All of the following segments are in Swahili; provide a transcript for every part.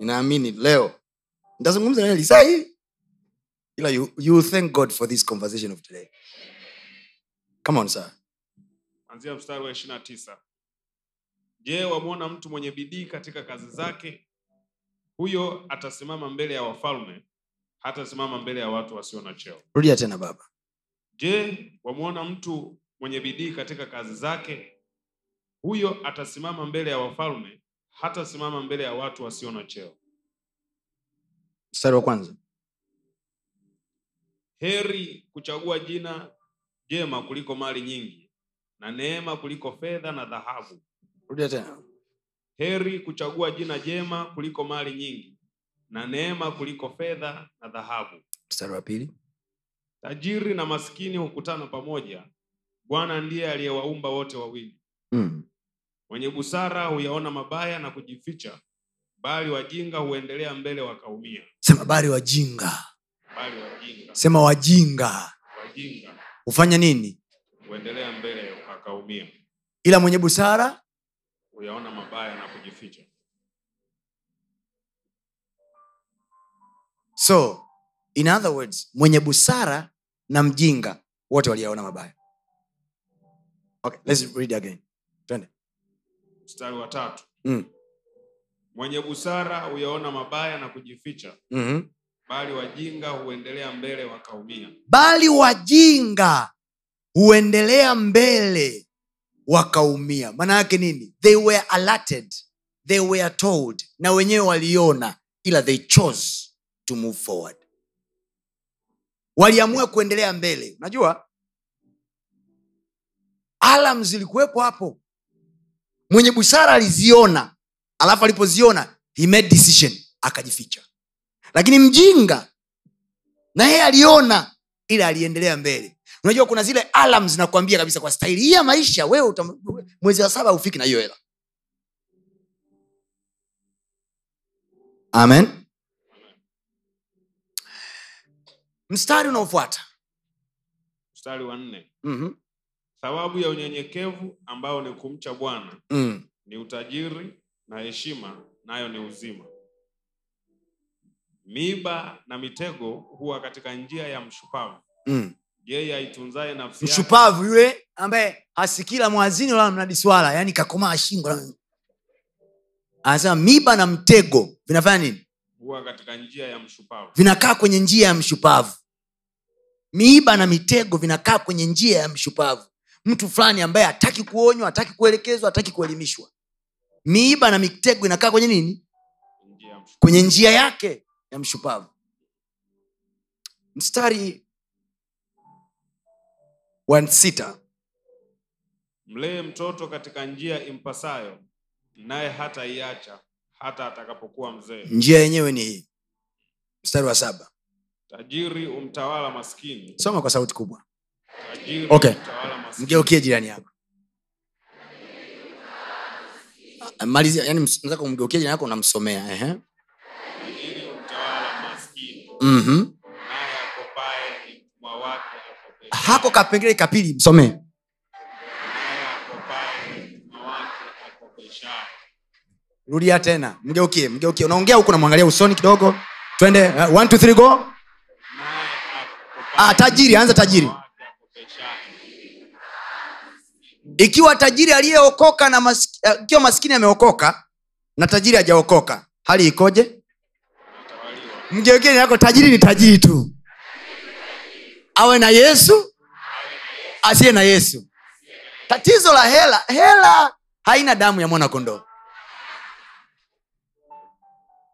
ninaamini leo. Nitazungumza naye lisaa ila you, you thank god for this conversation of today. Come on sir. Anzia mstari wa ishirina tisa. Je wamwona mtu mwenye bidii katika kazi zake? Huyo atasimama mbele ya wafalme hatasimama mbele ya watu wasio na cheo. Rudia tena baba. Je wamwona mtu mwenye bidii katika kazi zake? Huyo atasimama mbele ya wafalme hatasimama mbele ya watu wasio na cheo. Mstari wa kwanza. Heri kuchagua jina jema kuliko mali nyingi na neema kuliko fedha na dhahabu. Rudia tena. Heri kuchagua jina jema kuliko mali nyingi na neema kuliko fedha na dhahabu. Mstari wa pili. Tajiri na maskini hukutana pamoja. Bwana ndiye aliyewaumba wote wawili. Mm. Mwenye busara huyaona mabaya na kujificha bali wajinga huendelea mbele wakaumia. Sema bali wajinga. Bali wajinga. Sema wajinga. Wajinga. Hufanya nini? Huendelea mbele wakaumia. Ila mwenye busara huyaona mabaya na kujificha. So in other words mwenye busara na mjinga wote waliyaona mabaya. Okay, let's read again. Twende mstari wa tatu. Mm. mwenye busara huyaona mabaya na kujificha mm-hmm. bali wajinga huendelea mbele wakaumia. Bali wajinga huendelea mbele wakaumia. Maana yake nini? They were alerted they were told na wenyewe waliona ila they chose to move forward. Waliamua kuendelea mbele. Unajua alam zilikuwepo hapo mwenye busara aliziona alafu alipoziona he made decision akajificha. Lakini mjinga na yeye aliona ila aliendelea mbele. Unajua kuna zile alam zinakwambia kabisa kwa staili hii ya maisha wewe mwezi wa saba ufiki na hiyo hela. Amen. Mstari unaofuata. Mstari wa nne. Mm-hmm. Thawabu ya unyenyekevu ambao ni kumcha bwana mm. ni utajiri na heshima nayo ni uzima. Miiba na mitego huwa katika njia ya mshupavu. Mm. yeye aitunzaye nafsi yake mshupavu yule ambaye hasikila mwazini wala mnadi swala yani kakomaa shingo anasema miba na mtego vinafanya nini? Huwa katika njia ya mshupavu. Vinakaa kwenye njia ya mshupavu. Miiba na mitego vinakaa kwenye njia ya mshupavu mtu fulani ambaye hataki kuonywa hataki kuelekezwa hataki kuelimishwa. Miiba na mitego inakaa kwenye nini? Kwenye njia yake ya mshupavu. Mstari wa sita. Mlee mtoto katika njia impasayo naye hata iacha hata atakapokuwa mzee. Njia yenyewe ni hii. Mstari wa saba. Tajiri umtawala maskini. Soma kwa sauti kubwa Okay. mgeukie jirani yako. Malizia yani mzako mgeukie jirani yako unamsomea mm-hmm. hako kapengele kapili msomee. Rudia tena mgeukie mgeukie. Unaongea huku namwangalia usoni kidogo. Twende uh, one, two, three, go. Ah, tajiri anza tajiri wake akopeshaye ikiwa tajiri aliyeokoka na maski, uh, ikiwa maskini ameokoka na tajiri hajaokoka hali ikoje? Mgeukie yako tajiri ni tajiri tu. Awe na yesu asiye na yesu. Tatizo la hela hela haina damu ya mwana kondoo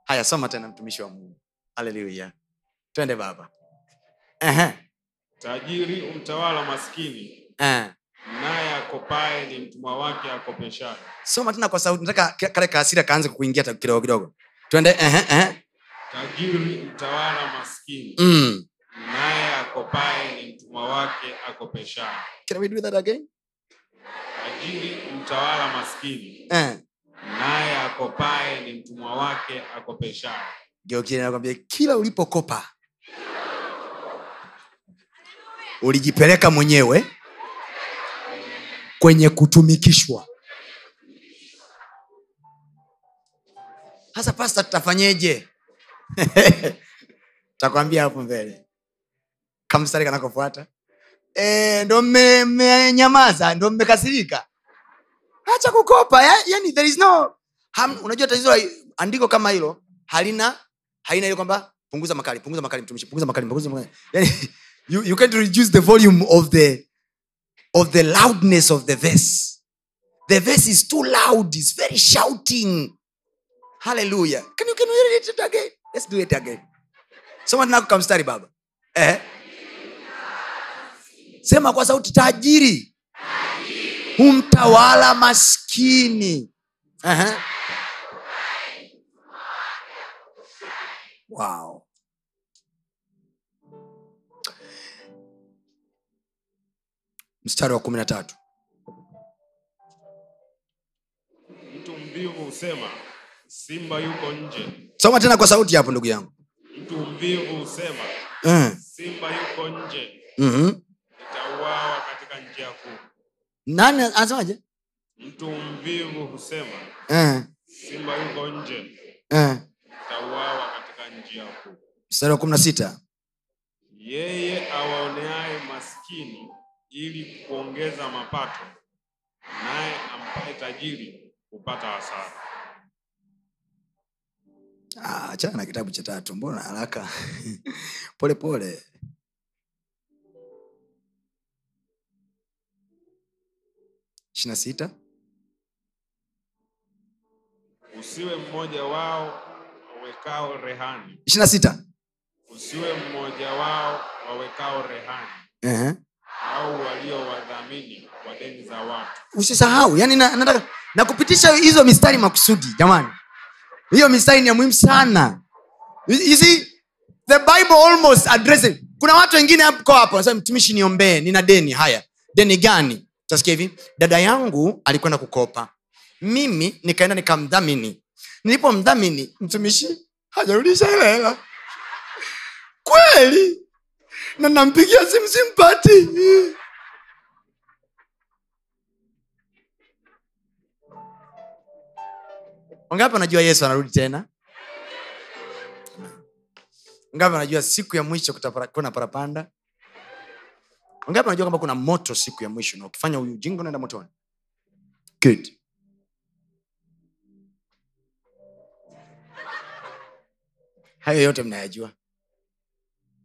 haya soma tena mtumishi wa mungu. Haleluya twende baba. Aha. tajiri umtawala maskini. Eh. naye akopaye ni mtumwa wake akopeshaye. Soma tena kwa sauti nataka kale kaasiri kaanze kuingia kidogo kidogo. Twende tajiri mtawala maskini. Mm. naye akopaye ni mtumwa wake akopeshaye. Can we do that again? tajiri mtawala maskini. Eh. naye akopaye ni mtumwa wake akopeshaye. Nakwambia kila ulipokopa ulijipeleka mwenyewe kwenye kutumikishwa. Hasa pasta tutafanyeje? Takwambia hapo mbele. Kamstari kanakofuata. E, ndo mme- mmenyamaza ndo mmekasirika. Hacha kukopa ya, yani there is no ham, unajua tatizo andiko kama hilo halina haina ile kwamba punguza makali punguza makali mtumishi punguza makali punguza makali yani, you, you can't reduce the volume of the of the loudness of the verse. The verse is too loud is very shouting. Hallelujah. Can you can we read it again? Let's do it again. Someone now come study baba. Eh? Sema kwa sauti tajiri. Humtawala maskini. Aha. wow mstari wa kumi na tatu. Mtu mvivu husema simba yuko nje. Soma tena kwa sauti hapo ndugu yangu. Mtu mvivu husema mm. simba yuko nje. Mm-hmm. itauawa katika njia kuu. Nani anasemaje? Mtu mvivu husema Eh, simba yuko nje. Eh. itauawa katika njia kuu. Mstari wa kumi na sita. Yeye awaoneaye maskini ili kuongeza mapato naye ampaye tajiri hupata hasara. Ah, achana na kitabu cha tatu mbona haraka? Pole pole. Ishirini na sita. Usiwe mmoja wao wawekao rehani. Ishirini na sita. Usiwe mmoja wao wawekao rehani. Ehe. Au watu. Usisahau yani na, nataka na kupitisha hizo mistari makusudi jamani. Hiyo mistari ni ya muhimu sana. You- the bible almost addressing kuna watu wengine hapo hapo nasema mtumishi niombee nina deni haya. Deni gani? Utasikia hivi dada yangu alikwenda kukopa. Mimi nikaenda nikamdhamini. Nilipomdhamini mtumishi hajarudisha ile hela. Kweli na nampigia simu simpati. Wangapi wanajua yesu anarudi tena? Wangapi wanajua siku ya mwisho kutapara- kuna parapanda? Wangapi wanajua kwamba kuna moto siku ya mwisho? Na ukifanya ujinga unaenda motoni. Good. hayo yote mnayajua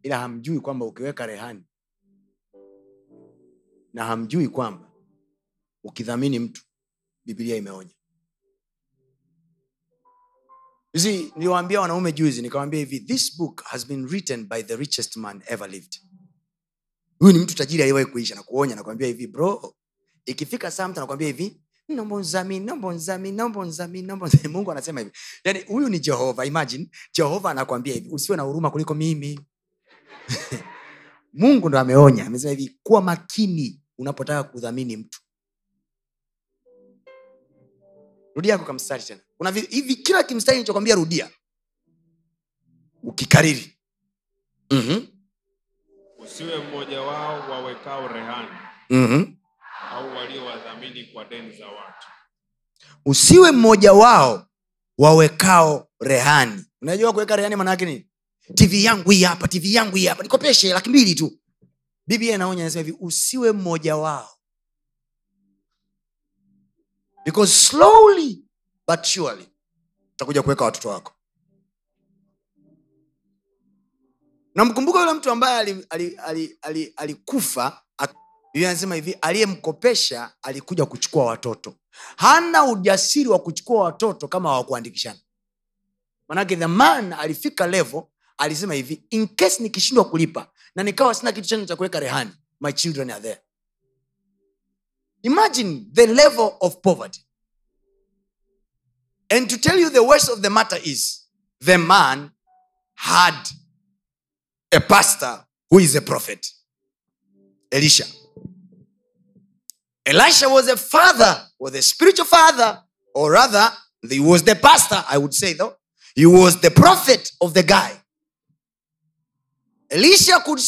ila hamjui kwamba ukiweka rehani na hamjui kwamba ukidhamini mtu bibilia imeonya. Hizi niliwaambia wanaume juzi nikawambia hivi this book has been written by the richest man ever lived. Huyu ni mtu tajiri aliyewahi kuisha na kuonya nakwambia hivi bro ikifika saa mtu anakwambia hivi naomba unzamini naomba unzamini naomba unzamini naomba unzamini." mungu anasema hivi. Yani huyu ni jehova imagine jehova anakwambia hivi usiwe na huruma kuliko mimi mungu ndo ameonya amesema hivi kuwa makini unapotaka kudhamini mtu. Rudia ako kamstari tena. Kuna hivi kila kimstari nichokwambia rudia. Ukikariri. Mm-hmm. usiwe mmoja wao wawekao rehani. Mm-hmm. au waliowadhamini kwa deni za watu. Usiwe mmoja wao wawekao rehani. Unajua kuweka rehani maanaake nini tv yangu hii hapa tv yangu hii hapa nikopeshe laki mbili tu. Biblia inaonya nasema hivi usiwe mmoja wao. Because slowly but surely utakuja kuweka watoto wako. Namkumbuka yule mtu ambaye alikufa ali, ali, ali, ali, anasema hivi aliyemkopesha alikuja kuchukua watoto. Hana ujasiri wa kuchukua watoto kama hawakuandikishana. Manake the man alifika level alisema hivi in case nikishindwa kulipa na nikawa sina kitu changu cha kuweka rehani my children are there. Imagine the level of poverty. And to tell you the worst of the matter is the man had a pastor who is a prophet elisha. Elisha was a father was a spiritual father or rather he was the pastor i would say though he was the prophet of the guy elisha could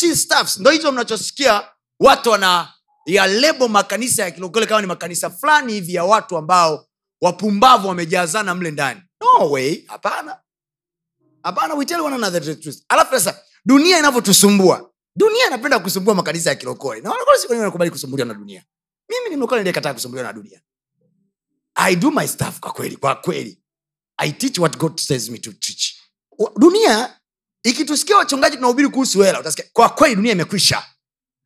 ndo hicho mnachosikia watu wana ya lebo makanisa ya kilokole kama ni makanisa fulani hivi ya watu ambao wapumbavu wamejazana mle ndani. No way. Hapana. Hapana we tell one another the truth. Alafu sasa dunia inavyotusumbua. Dunia inapenda kusumbua makanisa ya kilokole. Na wanakola siku wanakubali kusumbuliwa na dunia. Mimi ni mlokole niliyekataa kusumbuliwa na dunia. I do my stuff kwa kweli kwa kweli. I teach what god says me to teach. Dunia ikitusikia wachungaji tunahubiri kuhusu hela utasikia kwa kweli dunia imekwisha.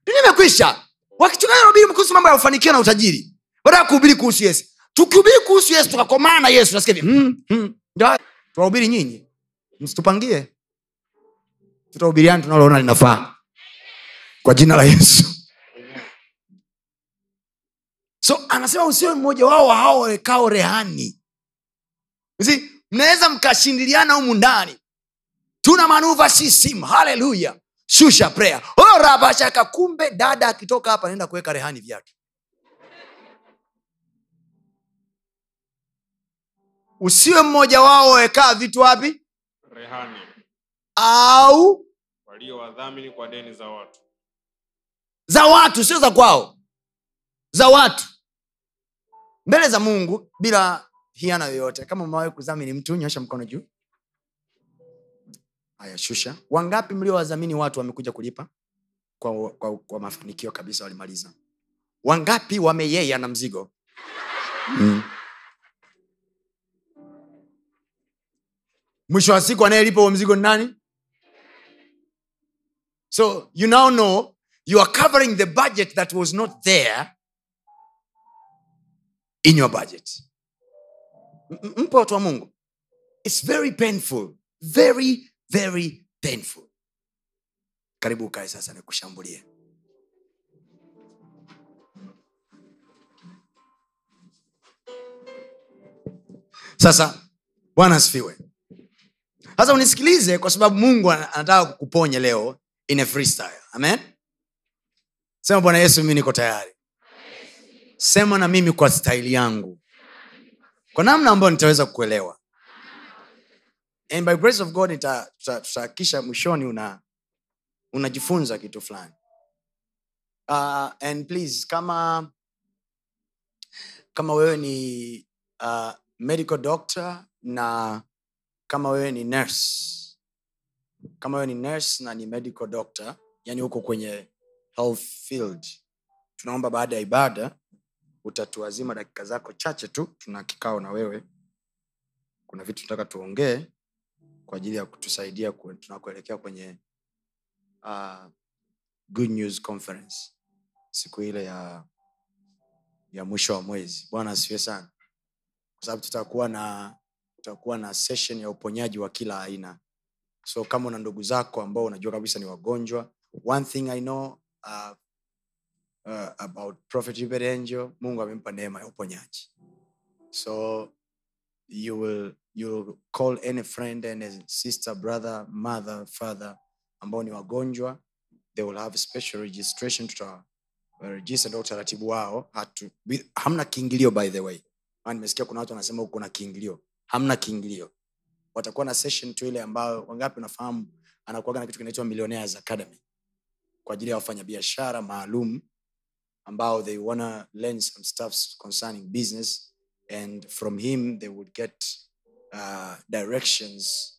Dunia imekwisha. Wakichungaji wanahubiri kuhusu mambo ya ufanikio na utajiri. Baada ya kuhubiri kuhusu yesu. Tukihubiri kuhusu yesu tukakomana na yesu nasikia hivi hmm, hmm, tunahubiri nyinyi. Msitupangie. Tutahubiriani tunaloona linafaa. Kwa jina la yesu. So anasema usiwe mmoja wao wa hao wawekao rehani mnaweza mkashindiliana humu ndani tuna manuva sisim haleluya. Shusha prayer. Orabashaka kumbe dada akitoka hapa anaenda kuweka rehani viatu usiwe mmoja wao wawekaa vitu wapi? Rehani. Au waliowadhamini kwa deni za watu. za watu sio za kwao. Za watu. Mbele za mungu bila hiana yoyote. Kama umewahi kudhamini mtu nyosha mkono juu haya shusha wangapi mliowadhamini watu wamekuja kulipa? Kwa, kwa, kwa mafanikio kabisa walimaliza. Wangapi wameyeya na mzigo? Mm. mwisho wa siku anayelipa huo mzigo ni nani? So you now know you are covering the budget that was not there in your budget. Mpo watu wa mungu. Its very painful. Very very painful. Karibu ukae sasa nikushambulie. Sasa bwana asifiwe. Sasa unisikilize kwa sababu mungu anataka kukuponya leo in a freestyle. Amen? Sema bwana yesu mimi niko tayari. Sema na mimi kwa staili yangu. Kwa namna ambayo nitaweza kukuelewa and by grace of god tutahakikisha mwishoni una unajifunza kitu fulani. Uh, and please kama kama wewe ni uh, medical doctor na kama wewe ni nurse kama wewe ni nurse na ni medical doctor yani huko kwenye health field tunaomba baada ya ibada utatuazima dakika zako chache tu tuna kikao na wewe. Kuna vitu tunataka tuongee kwa ajili ya kutusaidia ku- tunakuelekea kwenye uh, good news conference siku ile ya ya mwisho wa mwezi. Bwana asifiwe sana. Kwa sababu tutakuwa na tutakuwa na session ya uponyaji wa kila aina. So kama una ndugu zako ambao unajua kabisa ni wagonjwa one thing i know uh, uh, about prophet angel mungu amempa neema ya uponyaji. So you will you call any friend any sister brother mother father ambao ni wagonjwa they will have special registration tuta register utaratibu wao. Hatu, hamna kiingilio by the way. Nimesikia kuna watu wanasema kuna kiingilio. Hamna kiingilio. Watakuwa na session tu ile ambayo wangapi unafahamu anakuaga na kitu kinaitwa millionaires academy. Kwa ajili ya wafanyabiashara maalum ambao they wanna learn some stuff concerning business and from him they would get uh, directions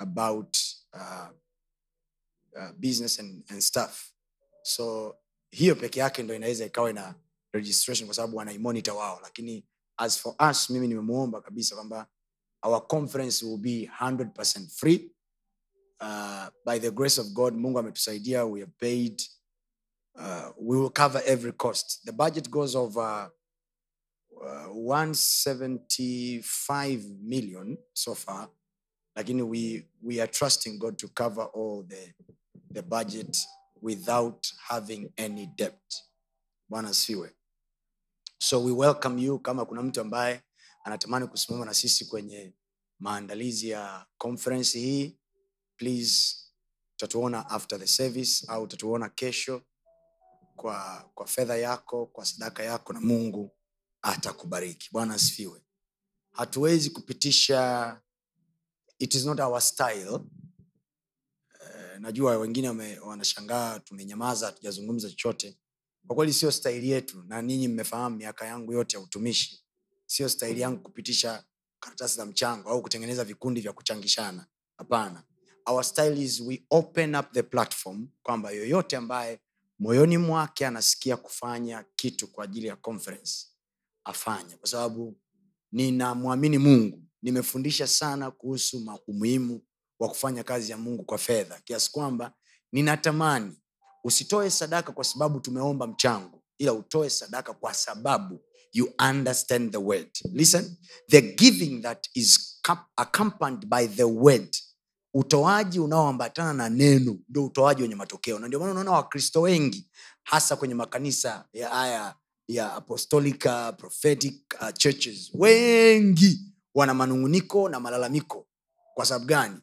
about uh, uh, business and, and stuff. So hiyo peke yake ndo inaweza ikawa ina registration kwa sababu wanaimonita wao. Lakini as for us mimi nimemuomba kabisa kwamba our conference will be 100% free. Uh, by the grace of god mungu ametusaidia we have paid uh, we will cover every cost. The budget goes over uh, 175 million so far lakini we, we are trusting god to cover all the, the budget without having any debt. Bwana siwe so we welcome you. Kama kuna mtu ambaye anatamani kusimama na sisi kwenye maandalizi ya conference hii please utatuona after the service au utatuona kesho kwa kwa fedha yako kwa sadaka yako na mungu atakubariki. Bwana asifiwe. Hatuwezi kupitisha it is not our style. Eh, najua wengine wanashangaa tumenyamaza hatujazungumza chochote. Kwa kweli sio staili yetu na ninyi mmefahamu miaka yangu yote ya utumishi. Sio staili yangu kupitisha karatasi za mchango au kutengeneza vikundi vya kuchangishana. Hapana. Our style is we open up the platform kwamba yoyote ambaye moyoni mwake anasikia kufanya kitu kwa ajili ya conference afanye. Kwa sababu ninamwamini mungu. Nimefundisha sana kuhusu umuhimu wa kufanya kazi ya mungu kwa fedha. Kiasi kwamba ninatamani usitoe sadaka kwa sababu tumeomba mchango ila utoe sadaka kwa sababu you understand the word listen the giving that is accompanied by the word utoaji unaoambatana na neno ndio utoaji wenye matokeo. Na ndio maana unaona wakristo wengi hasa kwenye makanisa ya haya ya apostolica prophetic uh, churches. Wengi wana manunguniko na malalamiko. Kwa sababu gani?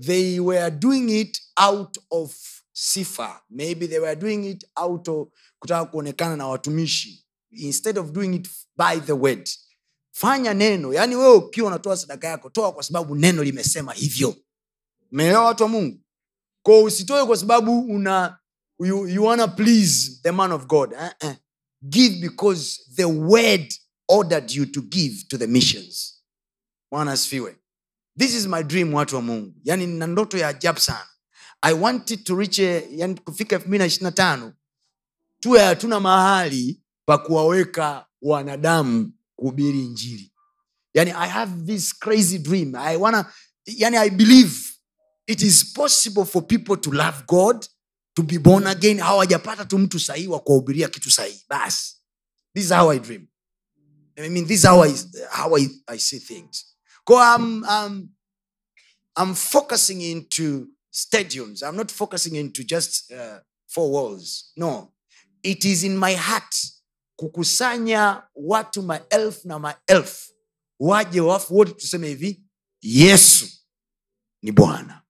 They were doing it out of sifa. Maybe they were doing it out of kutaka kuonekana na watumishi. Instead of doing it by the word. Fanya neno. Yaani wewe ukiwa unatoa sadaka yako toa kwa sababu neno limesema hivyo. Meelewa watu wa mungu? Ko usitoe kwa sababu una you, you wanna please the man of god. Uh-uh. Give because the word ordered you to give to the missions. Bwana asifiwe. This is my dream watu wa mungu. Yani nina ndoto ya ajabu sana. I wanted to reach yani kufika elfu mbili na ishirina tano tuwe hatuna mahali pa kuwaweka wanadamu kuhubiri njiri yani i have this crazy dream. I wanna yani i believe it is possible for people to love god to be born again hawajapata tu mtu sahihi wa kuwahubiria kitu sahihi. Basi this is how i dream. I mean this is how i, how I, I see things. Ko I'm, I'm, i'm focusing into stadiums. I'm not focusing into just uh, four walls. No. It is in my heart kukusanya watu maelfu na maelfu waje wafu wote tuseme hivi yesu ni bwana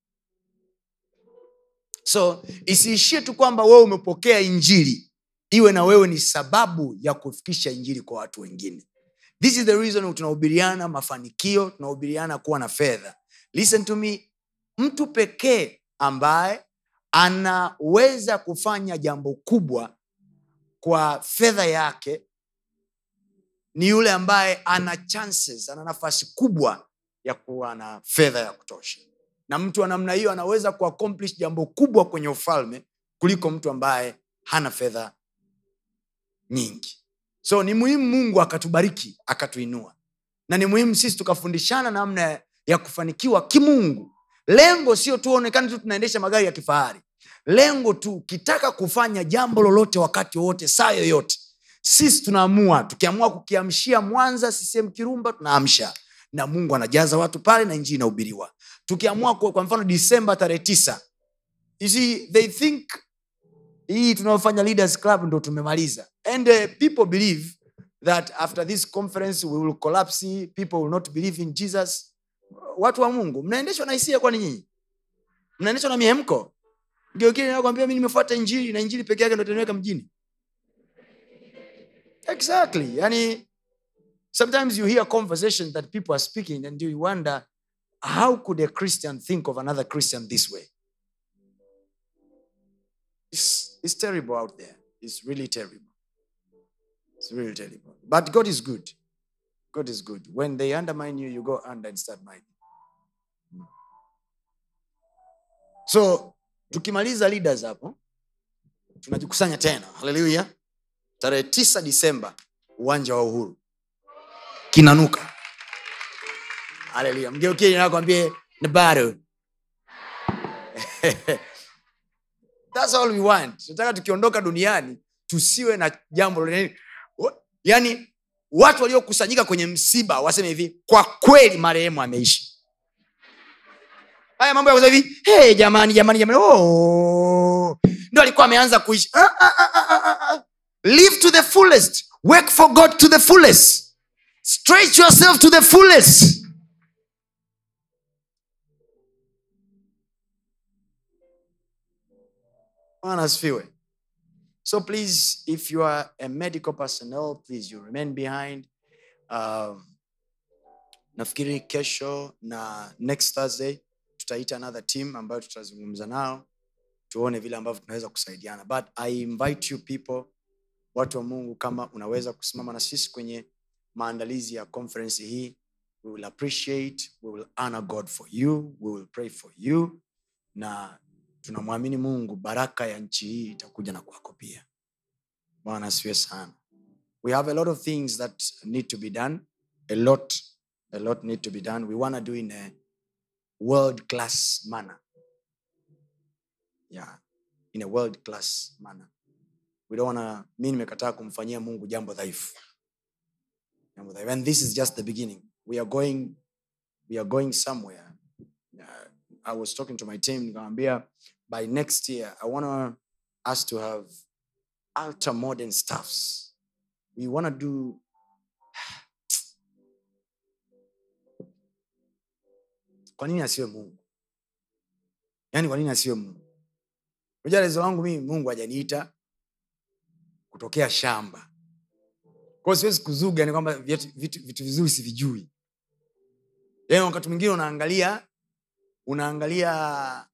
so isiishie tu kwamba wewe umepokea injili iwe na wewe ni sababu ya kufikisha injili kwa watu wengine. This is the reason tunahubiriana mafanikio tunahubiriana kuwa na fedha. Listen to me mtu pekee ambaye anaweza kufanya jambo kubwa kwa fedha yake ni yule ambaye ana chances ana nafasi kubwa ya kuwa na fedha ya kutosha na mtu wa namna hiyo anaweza kuaccomplish jambo kubwa kwenye ufalme kuliko mtu ambaye hana fedha nyingi. So ni muhimu mungu akatubariki akatuinua. Na ni muhimu sisi tukafundishana namna ya kufanikiwa kimungu. Lengo sio tuonekane tu tunaendesha magari ya kifahari. Lengo tu ukitaka kufanya jambo lolote wakati wowote saa yoyote sisi tunaamua. Tukiamua kukiamshia mwanza sisehemu kirumba tunaamsha. Na mungu anajaza watu pale na injili inahubiriwa tukiamua kwa, kwa mfano disemba tarehe tisa. You they think hii tunayofanya leaders club ndo tumemaliza. And uh, people believe that after this conference we will collapse people will not believe in jesus. Watu wa mungu mnaendeshwa na hisia kwani nyinyi? Mnaendeshwa na mihemko ndio kile nakwambia mi nimefuata injili na injili peke yake ndo itaniweka mjini. Exactly. Yani sometimes you hear conversations that people are speaking and you wonder how could a christian think of another christian this way? It's, it's terrible out there. It's really terrible. It's really terrible. But god is good. God is good. When they undermine you you go under and start mining. So tukimaliza leaders hapo tunajikusanya tena. Haleluya tarehe tisa disemba uwanja wa uhuru. Kinanuka haleluya mgeukie nakwambie ni bado. Thats all we want. Tunataka tukiondoka duniani tusiwe na jambo. Yaani watu waliokusanyika kwenye msiba waseme hivi kwa kweli marehemu ameishi. Haya mambo ya hivi hey, jamani jamani jamani oh. ndo alikuwa ameanza kuishi. Ah, ah, ah, ah, ah, ah. live to the fullest. Work for god to the fullest. Stretch yourself to the fullest bwana asifiwe so please if you are a medical personnel please you remain behind. Um, nafikiri kesho na next thursday tutaita another team ambayo tutazungumza nao tuone vile ambavyo tunaweza kusaidiana. But i invite you people watu wa mungu kama unaweza kusimama na sisi kwenye maandalizi ya conference hii we will appreciate we will honor god for you we will pray for you na tunamwamini mungu baraka ya nchi hii itakuja na kwako pia. Bwana asiwe sana. We have a lot of things that need to be done. A lot a lot need to be done. We want to do in a world class manner. Yeah in a world class manner. We don't wanna mi nimekataa kumfanyia mungu jambo dhaifu. Jambo dhaifu. And this is just the beginning. We are going we are going somewhere. Uh, i was talking to my team nikamwambia by next year i want us to have ultra modern stuffs. We want to do kwa nini asiwe mungu? Yaani kwa nini asiwe mungu? Unajua lezo langu mimi mungu hajaniita kutokea shamba. Kwao siwezi kuzuga ni kwamba vitu, vitu, vitu vizuri sivijui. Yaani wakati mwingine unaangalia unaangalia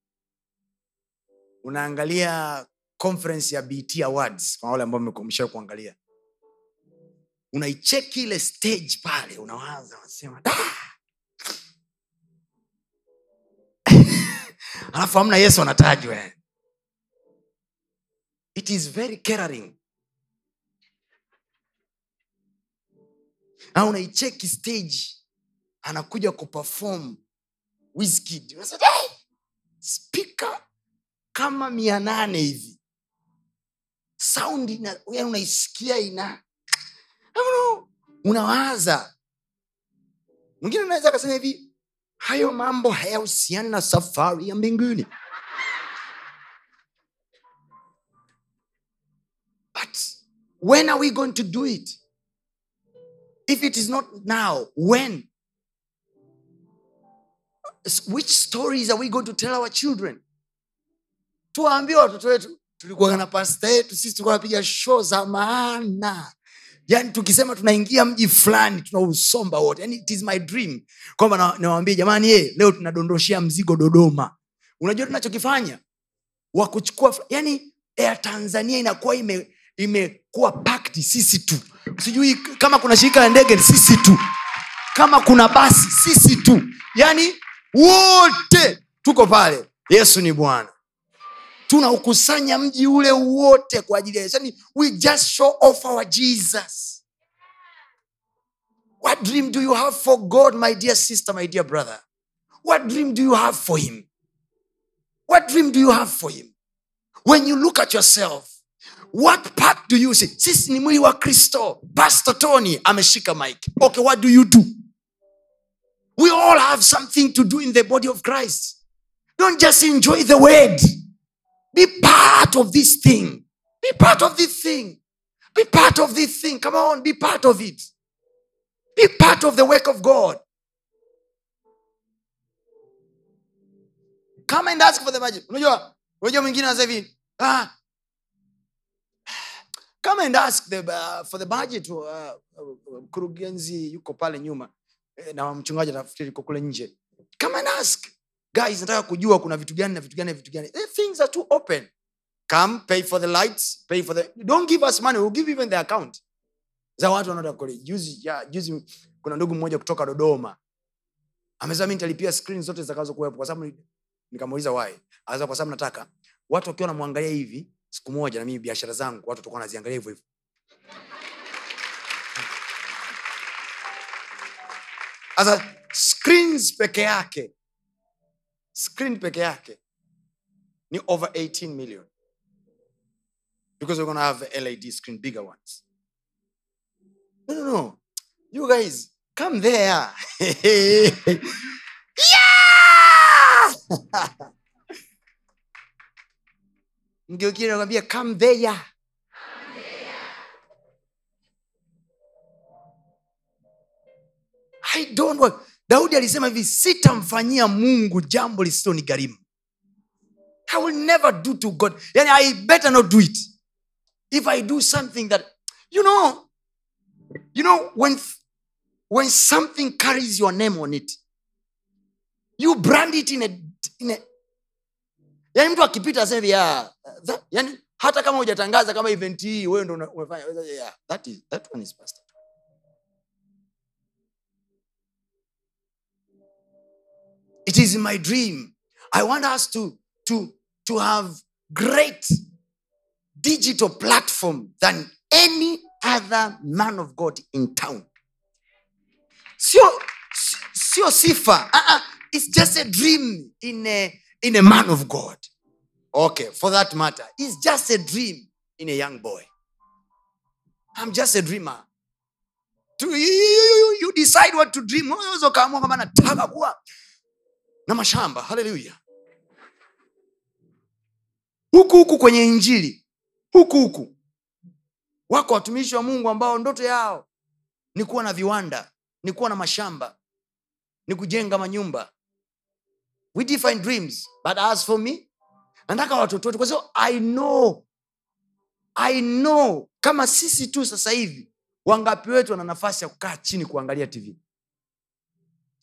unaangalia conference ya bt awards kwa wale ambao mmesha kuangalia. Unaicheki ile stage pale unawaza unasema alafu hamna yesu anatajwa. It is very caring. Na unaicheki stage anakuja kuperform Wizkid. "Hey!" spika kama mia nane hivi. Sound ina, yani unaisikia ina. Unawaza. Mwingine anaweza akasema hivi hayo mambo hayahusiani na safari ya mbinguni. But when are we going to do it? If it is not now when which stories are we going to tell our children? Tuwaambie watoto wetu tulikuwa na pasta yetu sisi tulikuwa napiga show za maana. Yani tukisema tunaingia mji fulani tunausomba wote. Yani it is my dream kwamba nawambia jamani ye, leo tunadondoshea mzigo dodoma. Unajua tunachokifanya? Wakuchukua yani air tanzania inakuwa ime imekuwa pakti sisi tu. Sijui kama kuna shirika la ndege sisi tu. Kama kuna basi sisi tu. Yani wote tuko pale. Yesu ni bwana. Tunaukusanya mji ule wote kwa ajili ya Yesu. yani we just show off our jesus. What dream do you have for god my dear sister my dear brother? What dream do you have for him? What dream do you have for him? When you look at yourself what part do you see? Sisi ni mwili wa kristo. Pastor tony ameshika mike okay what do you do we all have something to do in the body of christ. Don't just enjoy the word. Be part of this thing. Be part of this thing. Be part of this thing. Come on be part of it. Be part of the work of god. Come and ask for the budget ah, come and ask the, uh, for the budget uh, uh, mkurugenzi yuko pale nyuma na mchungaji nafikiri iko kule nje. Come and ask. Guys nataka kujua kuna vitu gani na vitu gani na vitu gani. Eh, things are too open. Come pay for the lights pay for the don't give us money we'll give even the account. Za watu wanaotaka kule. Juzi ya, juzi kuna ndugu mmoja kutoka dodoma. Amesema mi nitalipia screen zote zitakazokuwepo kwa sababu nikamuuliza why. Aza kwa sababu nataka. Watu wakiwa namwangalia hivi siku moja na mimi biashara zangu watu watakuwa wanaziangalia hivyo hivyo sasa screens peke yake screen peke yake ni over 18 million. Because we're gonna have led screen bigger ones. No no no. You guys come there. Yeah! Mgeukiri nakwambia come there I don't want. daudi alisema hivi sitamfanyia mungu jambo lisilo ni gharimu i will never do to god. Yani i better not do it. If i do something that you know you know when when something carries your name on it you brand it in a, in a yani mtu akipita yeah, that, yani hata kama hujatangaza kama event hii wewe ndo umefanya that is, that one is pastor it is my dream. I want us to to to have great digital platform than any other man of god in town. Sio sio sifa. Uh-uh. it's just a dream in a, in a man of god. Okay for that matter it's just a dream in a young boy. I'm just a dreamer. To, you, you, you, decide what to dream. Unaweza ukaamua na mashamba. Haleluya. Huku huku kwenye injili. Huku huku. Wako watumishi wa mungu ambao ndoto yao ni kuwa na viwanda ni kuwa na mashamba ni kujenga manyumba. We define dreams but as for me nataka watoto wetu kwa sababu i know i know kama sisi tu sasa hivi wangapi wetu wana nafasi ya kukaa chini kuangalia tv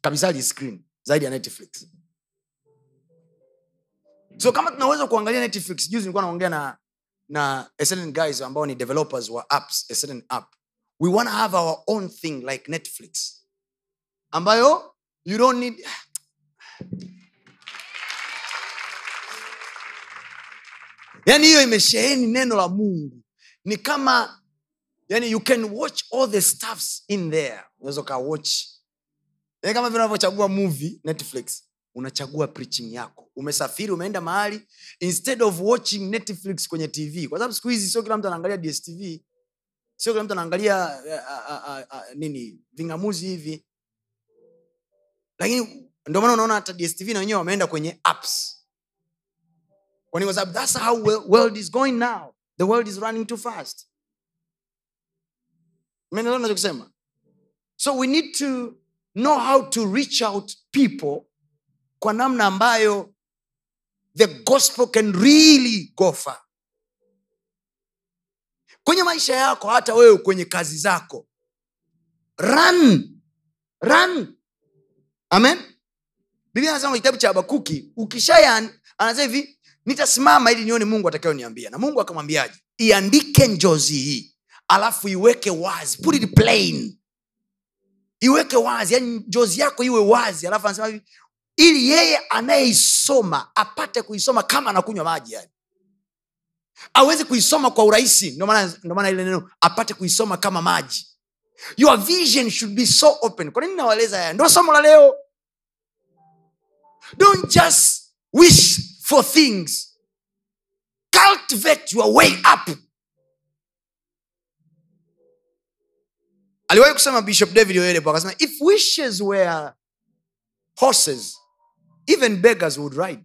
kabisa screen zaidi ya netflix. So kama tunaweza kuangalia netflix juzi nilikuwa naongea na na guys ambao ni developers wa apps app. We want to have our own thing like netflix. Ambayo you don't need yani hiyo imesheheni neno la mungu. Ni kama yani you can watch all the stuffs in there. Unaweza ukawatch yani kama vile unavyochagua movie netflix unachagua preaching yako. Umesafiri umeenda mahali instead of watching netflix kwenye tv kwa sababu siku hizi sio kila mtu anaangalia dstv sio kila mtu anaangalia uh, uh, uh, uh, nini vingamuzi hivi. Lakini ndio maana unaona hata dstv na wenyewe wameenda kwenye apps. Kwani kwa sababu that's how world is going now. The world is running too fast. Menelewa nachokisema so we need to know how to reach out people kwa namna ambayo the gospel can really go far. Kwenye maisha yako hata wewe kwenye kazi zako run run. Amen? Biblia anasema kitabu cha habakuki ukishaya anasema hivi nitasimama ili nione mungu atakayoniambia. Na mungu akamwambiaje? Iandike njozi hii alafu iweke wazi put it plain iweke wazi yani njozi yako iwe wazi alafu anasema hivi ili yeye anayeisoma apate kuisoma kama anakunywa maji yani. Awezi kuisoma kwa urahisi ndio maana ile neno apate kuisoma kama maji. Your vision should be so open. Kwa nini nawaeleza haya? Ndo somo la leo. Don't just wish for things. Cultivate your way up aliwahi kusema bishop david oyelepo akasema if wishes were horses even beggars would ride.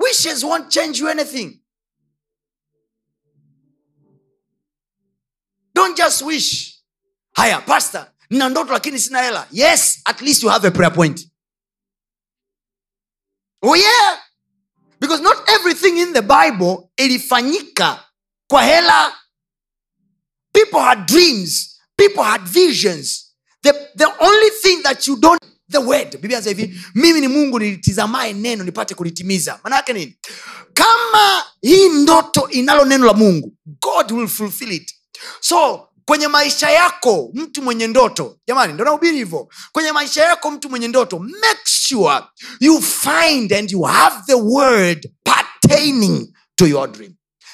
Wishes won't change you anything. Don't just wish haya pastor nina ndoto lakini sina hela. Yes at least you have a prayer point. Oh yeah. Because not everything in the bible ilifanyika kwa hela people had dreams. People had visions. The, the only thing that you don't the word biblia anasema mimi ni mungu nilitizamae neno nipate kulitimiza. Maana yake nini? Kama hii ndoto inalo neno la mungu god will fulfill it. So kwenye maisha yako mtu mwenye ndoto jamani ndo nahubiri hivyo. Kwenye maisha yako mtu mwenye ndoto make sure you find and you have the word pertaining to your dream.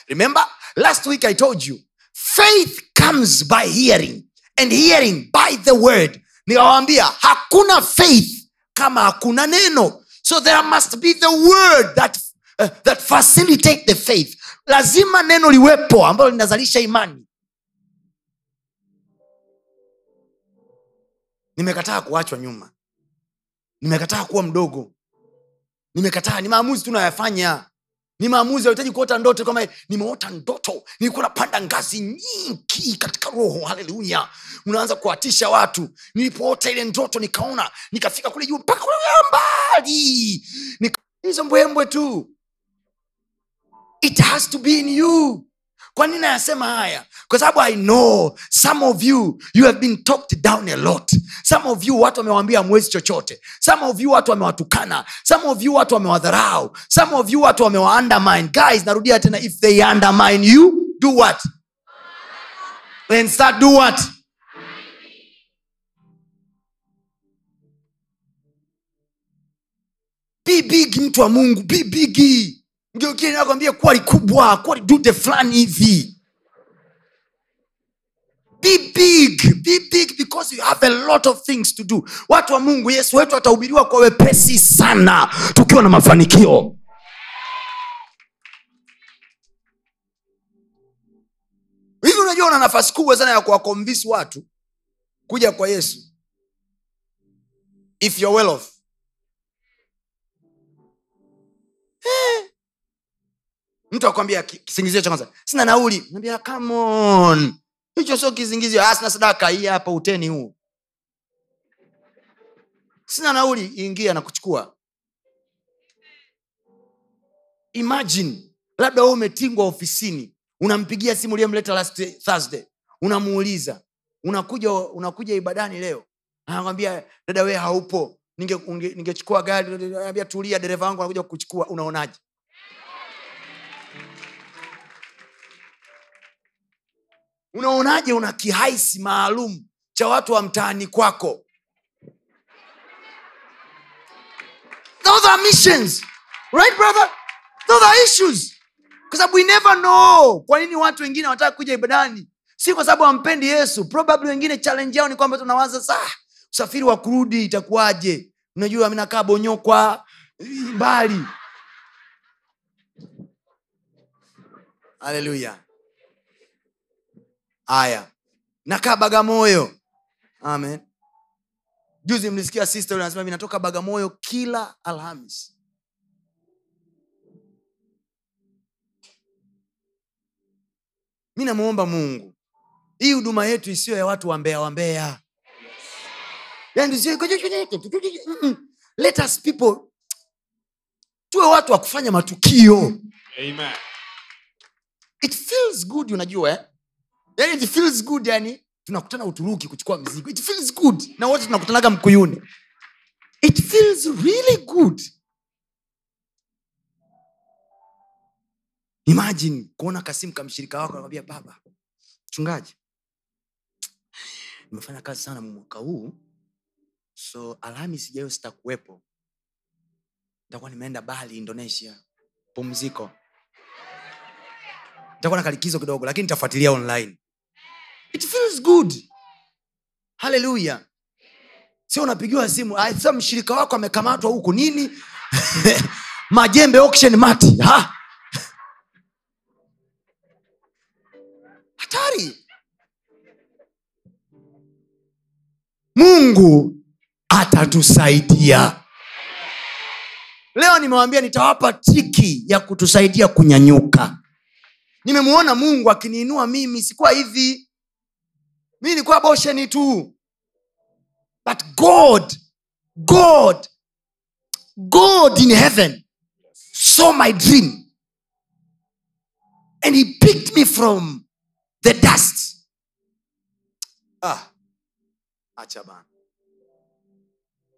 Remember last week i told you faith comes by hearing and hearing by the word. Nikawambia hakuna faith kama hakuna neno. So there must be the word that, uh, that facilitate the faith. Lazima neno liwepo ambalo linazalisha imani. Nimekataa kuachwa nyuma. Nimekataa kuwa mdogo. Nimekataa ni maamuzi tu nayafanya ni maamuzi yahitaji kuota ndoto kama nimeota ndoto nilikuwa napanda ngazi nyingi katika roho haleluya. Unaanza kuwatisha watu. Nilipoota ile ndoto nikaona nikafika kule juu mpaka kule mbali. Hizo mbwembwe tu. It has to be in you kwa nini nayasema haya? Kwa sababu i know some of you you have been talked down a lot. Some of you watu wamewambia amwezi chochote. Some of you watu wamewatukana. Some of you watu wamewadharau. Some of you watu wamewaundermine. Guys narudia tena if they undermine you do what? Then start do what? Be big mtu wa mungu. Be big ngeukie nakwambia kuwa likubwa kuwa lidude fulani hivi. Be big be big because you have a lot of things to do. Watu wa mungu yesu wetu atahubiriwa kwa wepesi sana tukiwa na mafanikio. Hivi unajua una nafasi kubwa sana ya kuwakomvisi watu kuja kwa yesu. If you're well off mtu akwambia kisingizio cha kwanza sina nauli. Nambia come on. Hicho sio kisingizio. Ah, sina sadaka. Hii hapa uteni huu. Sina nauli. Ingia na kuchukua. Imagine labda wewe umetingwa ofisini. Unampigia simu uliyemleta last thursday. Unamuuliza. Unakuja unakuja ibadani leo. Anakwambia dada wee haupo. Ningechukua ninge, gari tulia dereva wangu anakuja kuchukua unaonaje unaonaje una kihaisi maalum cha watu wa mtaani kwako? Those are missions. Right brother? Those are issues. Kwa sababu we never know kwa nini watu wengine wanataka kuja ibadani. Si kwa sababu wampendi yesu. Probably wengine challenge yao ni kwamba tunawaza saa usafiri wa kurudi itakuwaje? Unajua minakaa bonyokwa mbali. Haleluya haya. Nakaa bagamoyo. Amen. Juzi mlisikia sister anasema vinatoka bagamoyo kila alhamis. Mi namwomba mungu. Hii huduma yetu isiyo ya watu wambea wambea yani let us people tuwe watu wa kufanya matukio. Amen. it feels good unajua eh? Yani it feels good yani tunakutana uturuki kuchukua mzigo. It feels good. Na wote tunakutanaga mkuyuni. It feels really good. Imagine kuona kasimu kamshirika wako anamwambia baba mchungaji nimefanya kazi sana mwaka huu so alhamis ijayo sitakuwepo. Nitakuwa nimeenda bali indonesia. Pumziko. Nitakuwa na kalikizo kidogo lakini nitafuatilia online it feels good. Haleluya sio unapigiwa simu sa mshirika wako amekamatwa huku nini? Majembe auction mati ha? hatari. Mungu atatusaidia. Leo nimewambia nitawapa triki ya kutusaidia kunyanyuka. Nimemwona mungu akiniinua mimi sikuwa hivi mi nilikuwa bosheni tu. But god god god in heaven saw my dream. And he picked me from the dust. Ah acha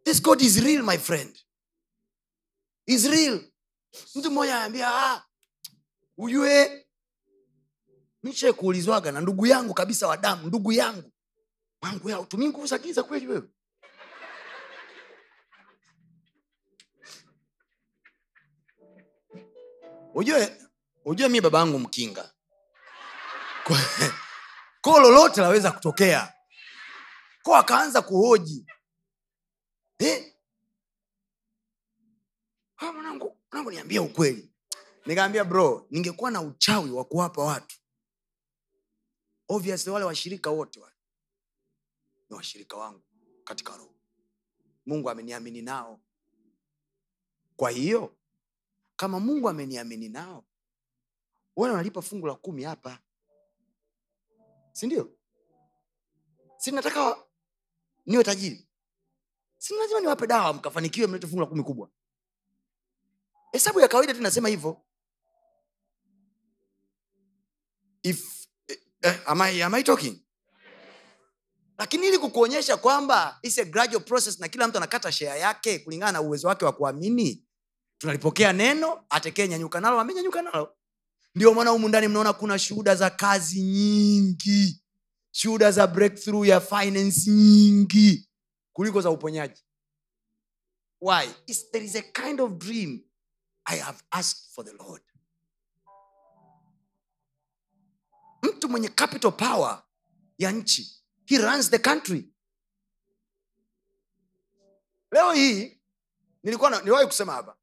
this god is real my friend. Is real. Mtu mmoja anaambia ah, ujue mishe kuulizwaga na ndugu yangu kabisa wa damu ndugu yangu. Wangu ya utumii nguvu za giza kweli wewe? Ujue ujue mi baba yangu mkinga. Ko lolote laweza kutokea. Ko akaanza kuhoji. Eh? "Ah, mwanangu niambia ukweli. Nikaambia bro ningekuwa na uchawi wa kuwapa watu obviously wale washirika wote wale ni washirika wangu katika roho. Mungu ameniamini nao. Kwa hiyo kama mungu ameniamini nao wana wanalipa fungu la kumi hapa. Sindio? Sinataka niwe tajiri. Si lazima niwape dawa mkafanikiwe mlete fungu la kumi kubwa. Hesabu ya kawaida tu inasema hivyo. If eh, am I, am I talking? Lakini ili kukuonyesha kwamba it's a gradual process na kila mtu anakata shea yake kulingana na uwezo wake wa kuamini tunalipokea neno atekee nyanyuka nalo amenyanyuka nalo. Ndio maana humu ndani mnaona kuna shuhuda za kazi nyingi shuhuda za breakthrough ya finance nyingi kuliko za uponyaji. Why? It's, there is a kind of dream i have asked for the lord mtu mwenye capital power ya nchi. He runs the country. Leo hii nilikuwa niliwahi kusema hapa.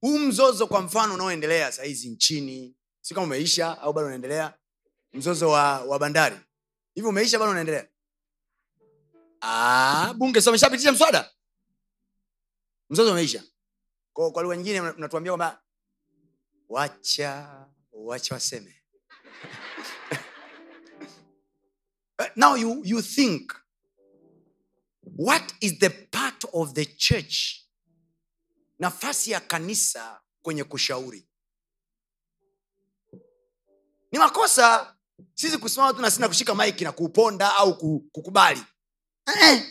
Huu mzozo kwa mfano unaoendelea sahizi nchini si kama umeisha au bado unaendelea mzozo wa, wa bandari. Hivi umeisha bado unaendelea? Ah, bunge si wameshapitisha mswada? Mzozo umeisha. Kwa, kwa lugha nyingine mna- mnatuambia kwamba wacha wacha waseme now you, you think what is the part of the church nafasi ya kanisa kwenye kushauri? Ni makosa sisi kusimama tu na sina kushika maiki na kuuponda au kukubali. Eh-eh.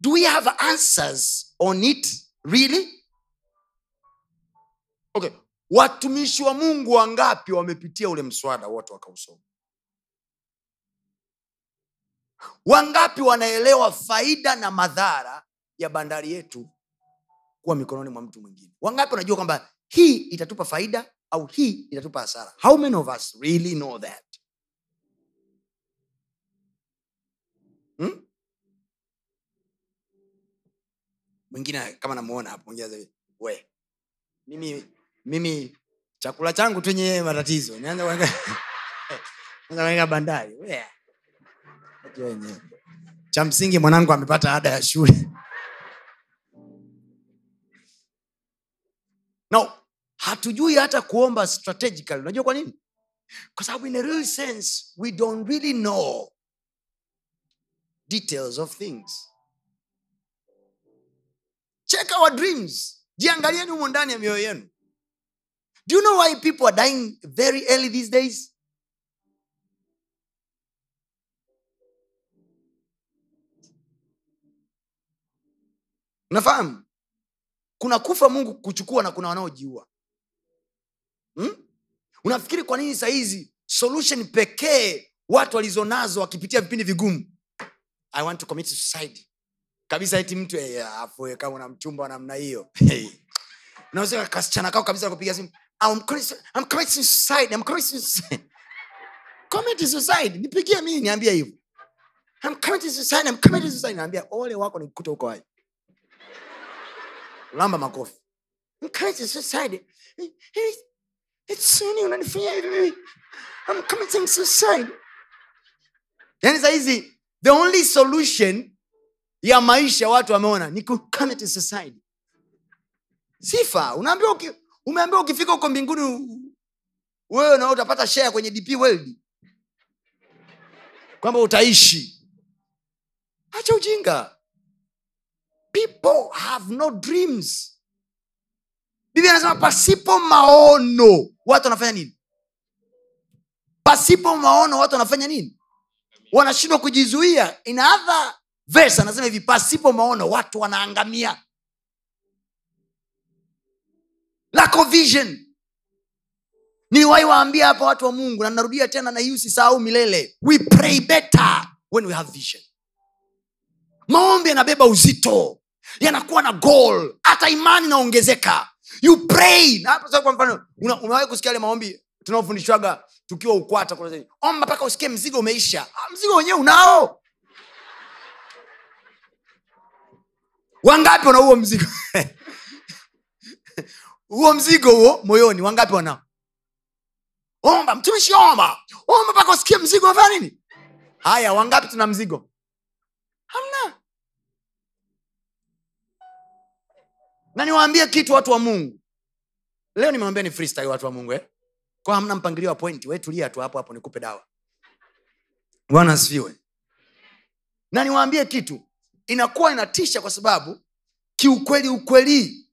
do we have answers on it really? Okay. Watumishi wa mungu wangapi wamepitia ule mswada wote wakausoma wangapi wanaelewa faida na madhara ya bandari yetu kuwa mikononi mwa mtu mwingine? Wangapi wanajua kwamba hii itatupa faida au hii itatupa hasara? How many of us really know that? Hmm? kama namuona hapo we mimi mimi chakula changu tenye matatizo. Nianza bandari. We Wenyewe. cha msingi mwanangu amepata ada ya shule. No hatujui hata kuomba strategically unajua kwa nini? Kwa sababu in a real sense we don't really know details of things. Check our dreams. Jiangalieni humo ndani ya mioyo yenu. Do you know why people are dying very early these days unafahamu kuna kufa mungu kuchukua na kuna wanaojiua hmm? unafikiri kwa nini sahizi solution pekee watu walizonazo wakipitia vipindi vigumu i want to commit suicide kabisa eti mtu hey, afu eh, kama una mchumba namna hiyo hey. unaweza kasichana kao kabisa kupiga simu I'm I'm committing suicide. I'm committing suicide. Commit suicide. nipigie mimi niambie hivyo I'm committing suicide. I'm committing suicide. naambia ole wako nikukuta huko hai lamba makofi. I'm committing suicide. It's nini unanifanyia hivi I'm committing suicide. yani sahizi the only solution ya maisha watu wameona ni ku commit suicide. Sifa unaambiwa uki, umeambiwa ukifika huko mbinguni wewe na utapata share kwenye dp world. Kwamba utaishi. Acha ujinga people have no dreams. Biblia anasema pasipo maono watu wanafanya nini? Pasipo maono watu wanafanya nini? Wanashindwa kujizuia. In other verse anasema hivi pasipo maono watu wanaangamia. Lack of vision. Niliwahi waambia hapa watu wa mungu na narudia tena na hii usisahau milele. We pray better when we have vision. Maombi yanabeba uzito yanakuwa na goal. Hata imani inaongezeka. You pray. Kwa mfano una- umewahi kusikia ile maombi tunaofundishwaga tukiwa ukwata omba mpaka usikie mzigo umeisha. Ah, mzigo wenyewe unao. Wangapi wana huo mzigo? Huo mzigo huo moyoni wangapi wanao? Omba mtumishi omba. Omba mpaka usikie mzigo nini? Haya wangapi tuna mzigo hamna na niwaambie kitu watu wa mungu. Leo nimewambia ni freestyle watu wa mungu eh? kwa hamna mpangilio wa pointi wetulia tu hapo hapo nikupe dawa. Bwana asifiwe. Na niwaambie kitu inakuwa inatisha kwa sababu kiukweli ukweli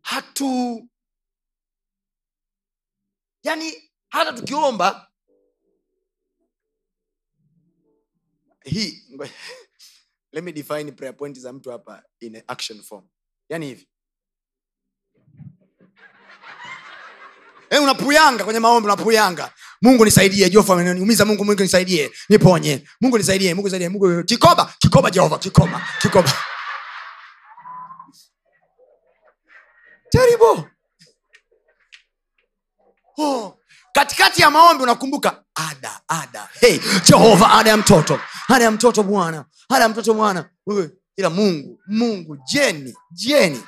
hatu yani hata tukiomba hii let me define prayer point za mtu hapa in action form. Yani hivi. Eh, unapuyanga kwenye maombi unapuyanga. Mungu nisaidie ameniumiza. Mungu mungu nisaidie niponye. Mungu nisaidie mungu nisaidie mungu kikoba kikoba jehova kikoba kikoba. Terrible oh. katikati ya maombi unakumbuka ada ada. Hey, jehova ada ya mtoto ada ya mtoto bwana. Hana ya mtoto bwana. Ila mungu mungu jeni jeni.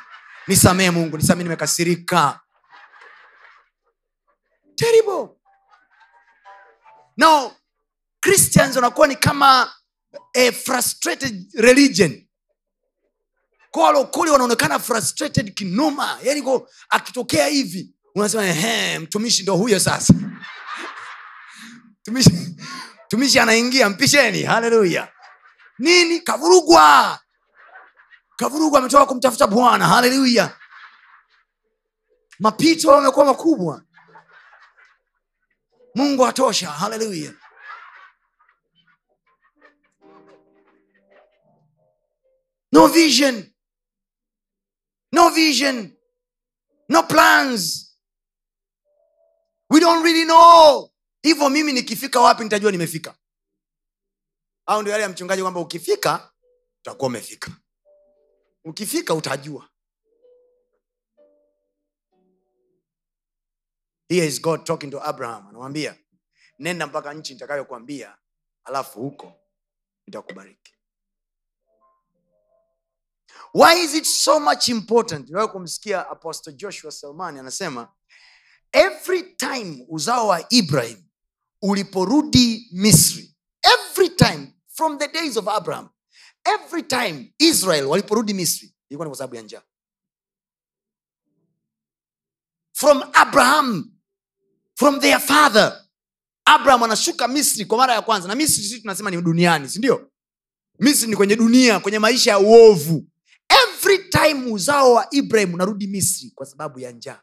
Nisamee mungu nisamee nimekasirika. Terrible. Now christians wanakuwa ni kama a frustrated religion. Kwa walokoli wanaonekana frustrated kinoma. Yani ko akitokea hivi unasema mtumishi ndo huyo sasa mtumishi anaingia mpisheni. Haleluya. Nini? Kavurugwa. Kavurugwa ametoka kumtafuta bwana. Haleluya. Mapito amekuwa makubwa. Mungu atosha. Haleluya. No vision. No vision. No plans. We don't really know hivyo mimi nikifika wapi nitajua nimefika. Au ndio yale ya mchungaji kwamba ukifika utakuwa umefika. Ukifika utajua. Here is god talking to abraham. Anamwambia nenda mpaka nchi nitakayokwambia alafu huko nitakubariki. Why is it so much important? Niwawe kumsikia apostle joshua salmani anasema every time uzao wa ibrahim uliporudi misri every time from the days of abraham every time israel waliporudi misri ilikuwa ni kwa sababu ya njaa. From abraham from their father abraham anashuka misri kwa mara ya kwanza. Na misri sisi tunasema ni duniani sindio misri ni kwenye dunia kwenye maisha ya uovu. Every time uzao wa ibrahim unarudi misri kwa sababu ya njaa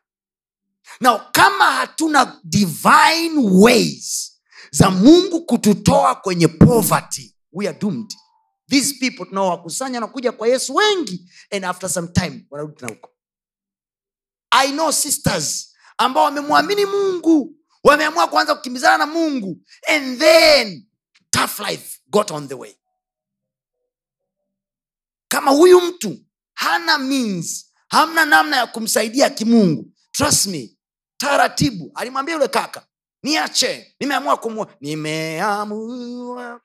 na kama hatuna divine ways za mungu kututoa kwenye poverty we are doomed. These people tunaowakusanya na kwa yesu wengi and after some time wanarudi tena huko. I know sisters ambao wamemwamini mungu wameamua kuanza kukimbizana na mungu and then tough life got on the way. Kama huyu mtu hana means hamna namna ya kumsaidia kimungu trust me taratibu. Alimwambia yule kaka niache nimeamua kumua nimeamua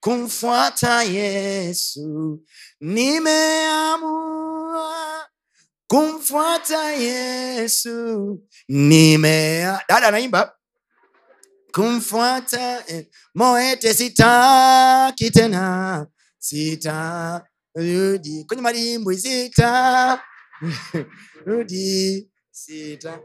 kumfuata yesu. Nimeamua kumfuata yesu. Nimea dada anaimba kumfuata eh, moete sitaki tena sitarudi. Kwenye madimbwi sita rudi sita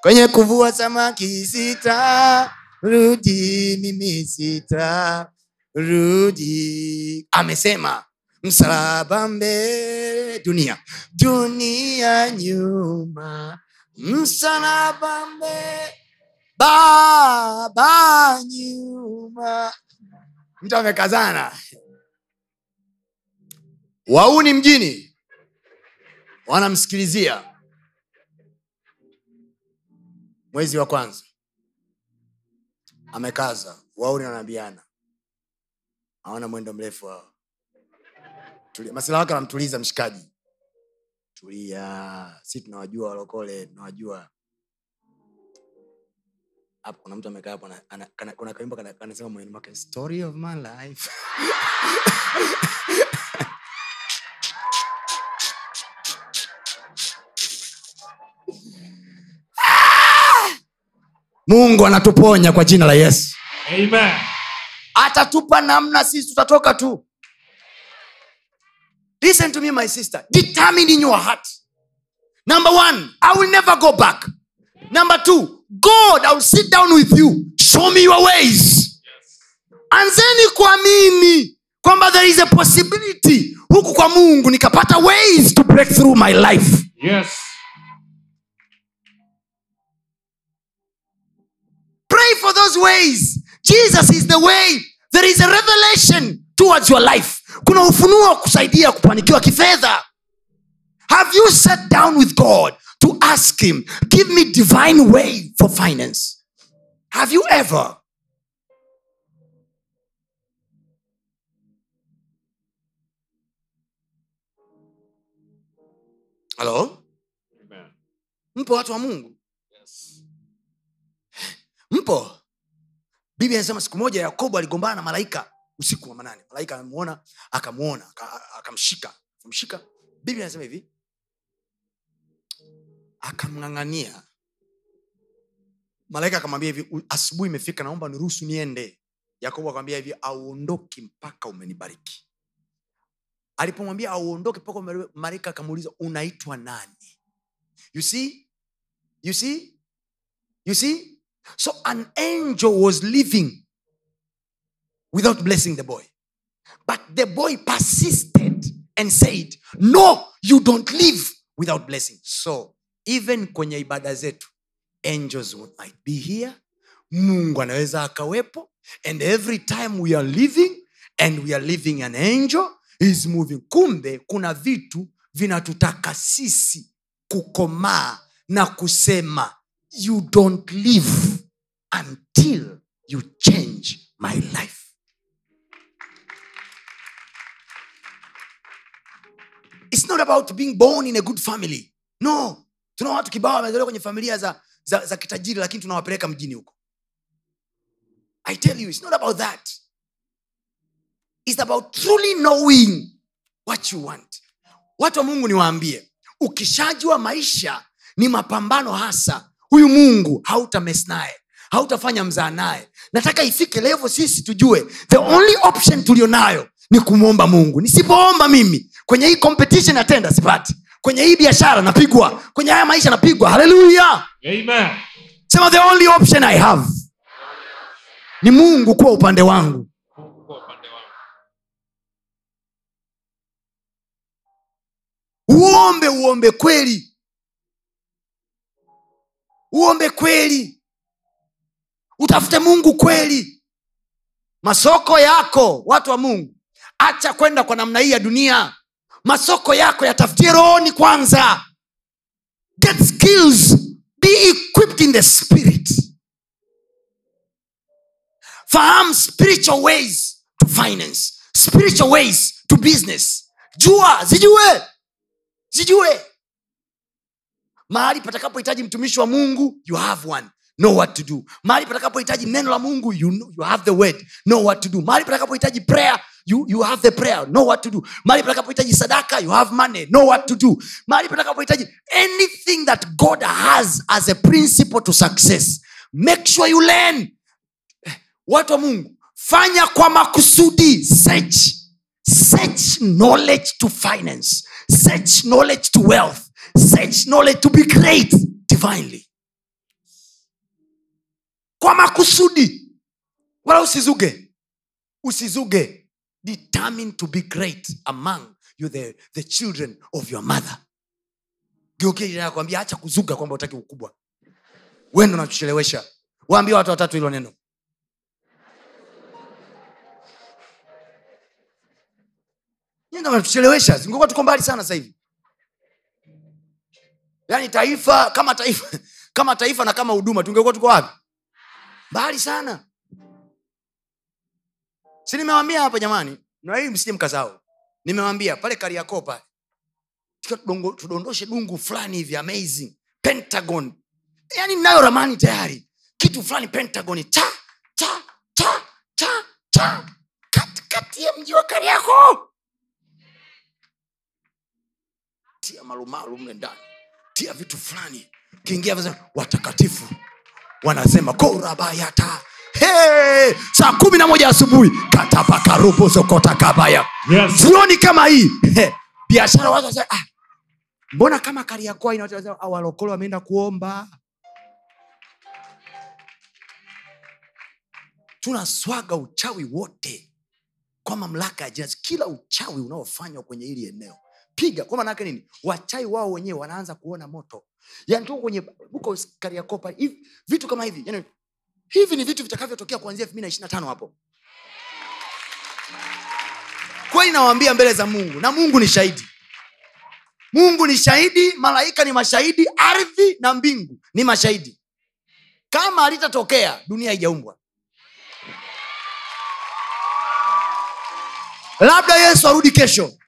kwenye kuvua samaki sita rudi mimi sita rudi. Amesema msalaba mbele dunia dunia nyuma msalaba mbele baba nyuma. Mtu amekazana. Wauni mjini wanamsikilizia mwezi wa kwanza. Amekaza. Wauni wanaambiana hawana mwendo mrefu wao. Tulia- masila wake anamtuliza mshikaji. Tulia. Si tunawajua walokole tunawajua. Hapo kuna mtu amekaa hapo kuna kaimbo kanasema moyoni mwake story of my life mungu anatuponya kwa jina la yesu. Amen. atatupa namna sisi tutatoka tu. Listen to me my sister. Determine in your heart. Number one i will never go back. Number two god i will sit down with you. Show me your ways. Anzeni kuamini kwamba there is a possibility huku kwa mungu nikapata ways to break through my life. Yes. For those ways. Jesus is the way. There is a revelation towards your life. Kuna ufunuo wa kusaidia kufanikiwa kifedha. Have you sat down with god to ask him give me divine way for finance have you ever? Halo mpo watu wa mungu. Mpo biblia anasema siku moja yakobo aligombana na malaika usiku wa manane. Malaika amemuona akamuona aka- akamshika. Akamshika biblia anasema hivi. Akamng'ang'ania. Malaika akamwambia hivi asubuhi imefika naomba niruhusu niende. Yakobo akamwambia hivi auondoki mpaka umenibariki. Alipomwambia auondoke mpaka malaika akamuuliza unaitwa nani? You see? You see? You see so an angel was living without blessing the boy. But the boy persisted and said no you don't live without blessing. So even kwenye ibada zetu angels might be here. Mungu anaweza akawepo. And every time we are living and we are living an angel is moving. Kumbe kuna vitu vinatutaka sisi kukomaa na kusema you don't live until you change my life. It's not about being born in a good family. No. Tuna watu kibao wamezaliwa kwenye familia za, za, za kitajiri lakini tunawapeleka mjini huko. I tell you it's not about that. It's about truly knowing what you want. Watu wa mungu niwaambie ukishajua maisha ni mapambano hasa huyu mungu hautames naye hautafanya mzaa naye. Nataka ifike levo sisi tujue the only option tulionayo ni kumwomba mungu. Nisipoomba mimi kwenye hii competition atenda sipati. Kwenye hii biashara napigwa. Kwenye haya maisha napigwa. Haleluya sema the only option i have ni mungu kuwa upande wangu. Upande wangu. uombe uombe kweli uombe kweli. Utafute mungu kweli. Masoko yako watu wa mungu acha kwenda kwa namna hii ya dunia. Masoko yako yatafutie rohoni kwanza. Get skills. Be equipped in the spirit. Fahamu spiritual ways to finance spiritual ways to business. Jua zijue zijue mahali patakapohitaji mtumishi wa mungu you have one. Know what to do. Mahali patakapohitaji neno la mungu you, know, you have the word. Know what to do. Mahali patakapohitaji prayer you, you have the prayer. Know what to do. Mahali patakapohitaji sadaka you have money. Know what to do. Mahali patakapohitaji anything that god has as a principle to success make sure you learn. Watu wa mungu fanya kwa makusudi. Search. Search knowledge to finance. Search knowledge to wealth search knowledge to be great divinely. Kwa makusudi. Wala usizuge. Usizuge. Determine to be great among you the, the children of your mother. Geukiakwambia acha kuzuga kwamba utaki ukubwa. Wendo nakuchelewesha waambia watu watatu hilo neno. Natuchelewesha zingekuwa tuko mbali sana sasa hivi yaani taifa kama taifa kama taifa na kama huduma tungekuwa tuko wapi? Mbali sana. Si nimewambia hapa jamani? Na hii msije mkazao. Nimewambia pale kariakoo pale. Tudondoshe dungu fulani hivi amazing. Pentagon. Yaani nayo ramani tayari. Kitu fulani pentagon. Cha cha cha cha cha. Katikati ya mji wa kariakoo. Tia malumalu mle ndani tia vitu fulani kiingia watakatifu wanasema korabayata. Hey, saa kumi na moja asubuhi katapakarubuzokotakabaya Yes. kama hii biashara watu ah, mbona kama kariakoa ina watu wanasema, ah, wameenda kuomba. Tunaswaga uchawi wote kwa mamlaka ya jina kila uchawi unaofanywa kwenye hili eneo piga kwa maanake nini? Wachai wao wenyewe wanaanza kuona moto. Yani tuko kwenye huko kariakopa hivi vitu kama hivi. Yani, hivi ni vitu vitakavyotokea kuanzia elfu mbili na hapo. Kweli nawaambia mbele za mungu na mungu ni shahidi. Mungu ni shahidi malaika ni mashahidi ardhi na mbingu ni mashahidi. Kama alitatokea dunia haijaumbwa. Labda yesu arudi kesho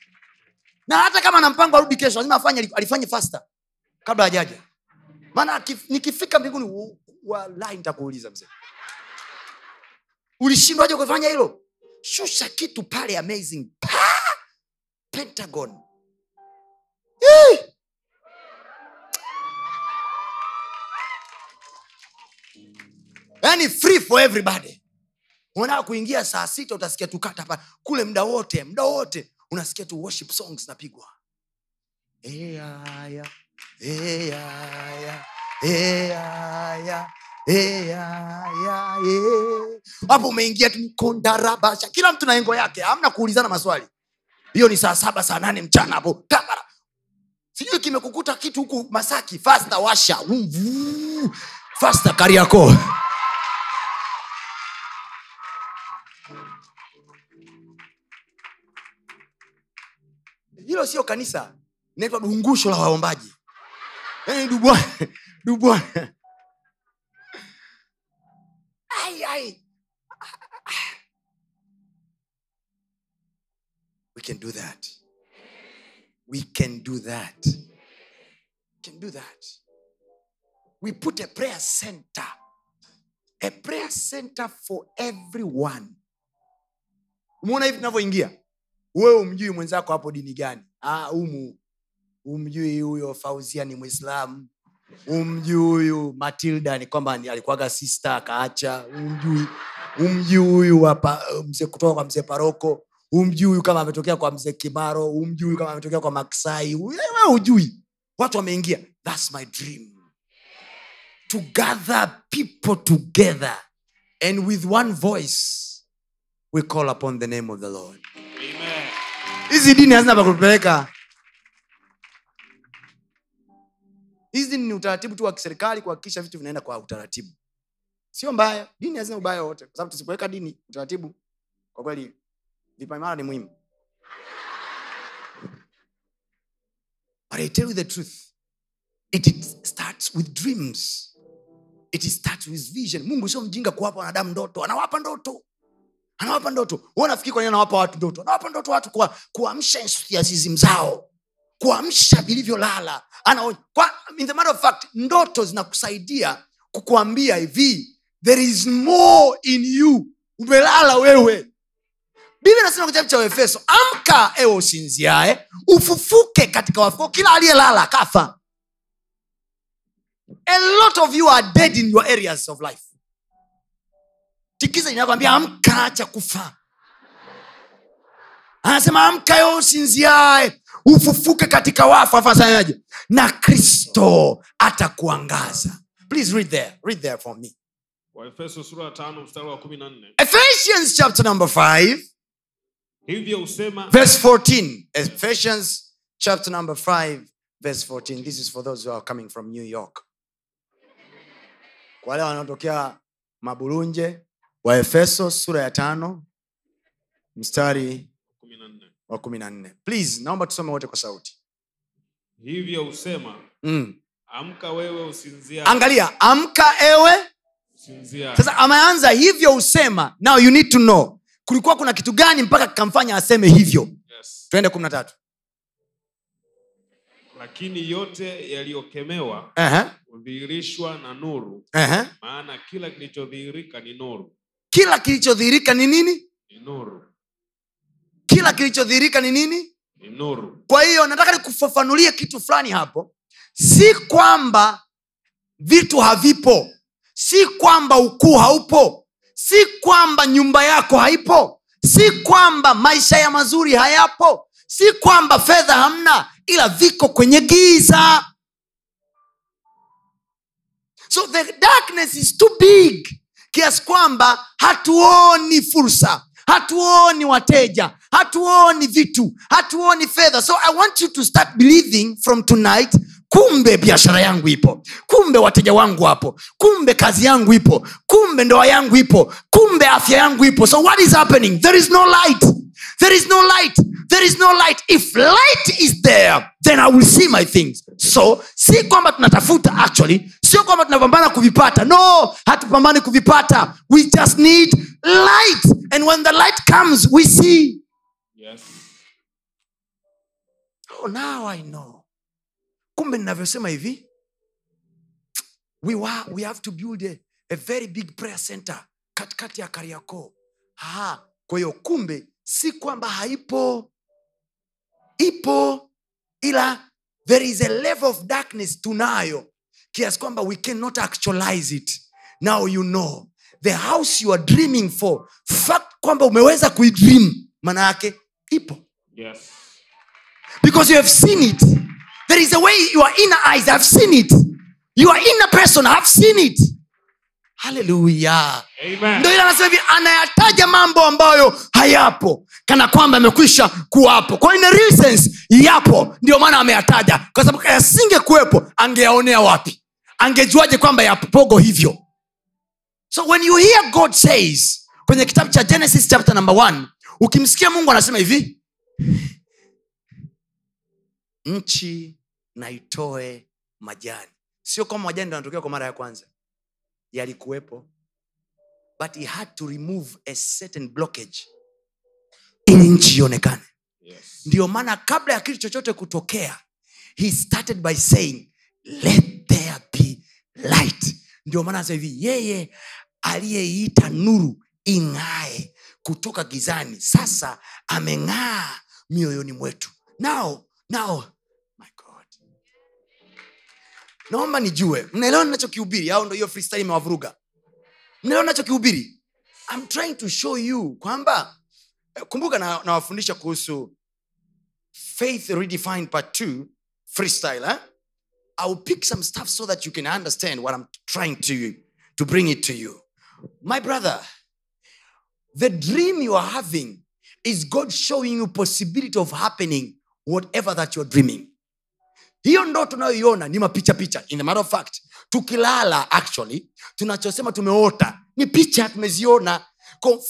na hata kama na mpango arudi kesho lazima afanye alifanye fasta kabla hajaja. Maana nikifika mbinguni walai nitakuuliza mzee. Ulishindwaje kufanya hilo? Shusha kitu pale amazing. Pa! pentagon. Yee! yani free for everybody. Unataka kuingia saa sita utasikia tukata pa kule mda wote mda wote unasikia tu worship songs napigwa Eaya, eaya, eaya, eaya, e. hapo umeingia tu kondarabasha kila mtu na engo yake. Hamna kuulizana maswali. Hiyo ni saa saba saa nane mchana hapo. Kamara sijui kimekukuta kitu huku masaki. Fasta washa. Fasta kariako hilo sio kanisa. Inaitwa dungusho la waombaji. Yani dubwana dubwana do that. We can do that. We can do that. We put a prayer center. A prayer center for everyone. Umeona hivi tunavyoingia wewe umjui mwenzako hapo dini gani? Ah, umu umjui huyo fauzia ni mwislamu umjui huyu matilda ni kwamba alikuwaga sista akaacha. Umjui umjui huyu kutoka kwa mzee paroko. Umjui huyu kama ametokea kwa mzee kimaro. Umjui huyu kama ametokea kwa maksai. Wewe ujui watu wameingia. Thats my dream. To gather people together and with one voice we call upon the name of the lord. Hizi dini hazina pakupeleka hizi ni utaratibu tu wa kiserikali kuhakikisha vitu vinaenda kwa utaratibu. Sio mbaya. Dini hazina ubaya wote. Kwa sababu tusipoweka dini utaratibu kwa kweli vipaimara ni muhimu. But i tell you the truth. It, it starts with dreams. It starts with vision. Mungu sio mjinga kuwapa wanadamu ndoto. Anawapa ndoto anawapa ndoto. Wewe unafikiri kwa nini anawapa watu ndoto? Anawapa ndoto watu kuamsha enthusiasm zao. Kuamsha vilivyolala. Ndoto zinakusaidia kukuambia hivi there is more in you. Umelala wewe. Biblia nasema kitabu cha efeso amka ewe usinziae ufufuke katika wafu kila aliyelala kafa a lot of you are dead in your areas of life. Tikiza inakwambia amka acha kufaa anasema amka yo usinziae ufufuke katika wafu. Alafu na kristo atakuangaza. Please read there read there for me. Ephesians chapter number 5 hivyo husema verse 14 ephesians chapter number 5 verse 14 this is for those who are coming from new york. Kwa wale wanaotokea mabulunje wa efeso sura ya tano mstari wa kumi na nne. Please naomba tusome wote kwa sauti. Hivyo husema mm. amka wewe usinzia. Angalia amka ewe. Usinzia. Sasa ameanza hivyo usema now you need to know. Kulikuwa kuna kitu gani mpaka kikamfanya aseme hivyo? Yes. twende kumi na tatu. Lakini yote yaliyokemewa uh-huh. na nuru. Uh-huh. maana kila kilichodhihirika ni nuru kila kilichodhihirika ni nini? Ni kila kilichodhihirika ni nini? Ni kwa hiyo nataka nikufafanulie kitu fulani hapo. Si kwamba vitu havipo. Si kwamba ukuu haupo. Si kwamba nyumba yako haipo. Si kwamba maisha ya mazuri hayapo. Si kwamba fedha hamna ila viko kwenye giza. So the darkness is too big kiasi kwamba hatuoni fursa hatuoni wateja hatuoni vitu hatuoni fedha. So i want you to start believing from tonight kumbe biashara yangu ipo kumbe wateja wangu wapo kumbe kazi yangu ipo kumbe ndoa yangu ipo kumbe afya yangu ipo. So what is happening? There is no light there is no light. There is no light. If light is there then i will see my things. So si kwamba tunatafuta actually sio kwamba tunapambana kuvipata. No hatupambani kuvipata. We just need light. And when the light comes we see. Yes. oh, now i know. Kumbe ninavyosema hivi we, wa, we have to build a, a very big prayer center katikati ya kariakoo. Aha, kwa hiyo kumbe si kwamba haipo. Ipo ila there is a level of darkness tunayo kiasi kwamba we cannot actualize it. Now you know the house you are dreaming for fact kwamba umeweza kuidream maana yake ipo. Yes. because you have seen it. There is a way your inner eyes have seen it. Your inner person have seen it haleluya Amen. ndo ile anasema hivi anayataja mambo ambayo hayapo kana kwamba amekwisha kuwapo. Kwa in sense yapo. Ndio maana ameyataja. Kwa sababu yasingekuwepo angeyaonea wapi? Angejuaje kwamba yapogo hivyo. So when you hear god says kwenye kitabu cha genesis chapter number one ukimsikia mungu anasema hivi nchi naitoe majani. Sio kama majani ndo anatokea kwa mara ya kwanza yalikuwepo. But he had to remove a certain blockage ili nchi ionekane. Yes. ndio maana kabla ya kitu chochote kutokea he started by saying let there be light. Ndio maana hivi yeye aliyeiita nuru ing'ae kutoka gizani sasa ameng'aa mioyoni mwetu. Nao god naomba nijue. Mnaelewa ninachokihubiri? Au ndo hiyo freestyle imewavuruga? Mnaelewa ninachokihubiri? I'm trying to show you kwamba kumbuka kumbuka na- nawafundisha kuhusu faith redefined part 2 freestyle eh? i'll pick some stuff so that you can understand what i'm trying to, to bring it to you. My brother the dream you are having is god showing you possibility of happening whatever that you're dreaming hiyo ndo tunayoiona ni mapicha picha. In matter of fact tukilala actually tunachosema tumeota ni picha tumeziona.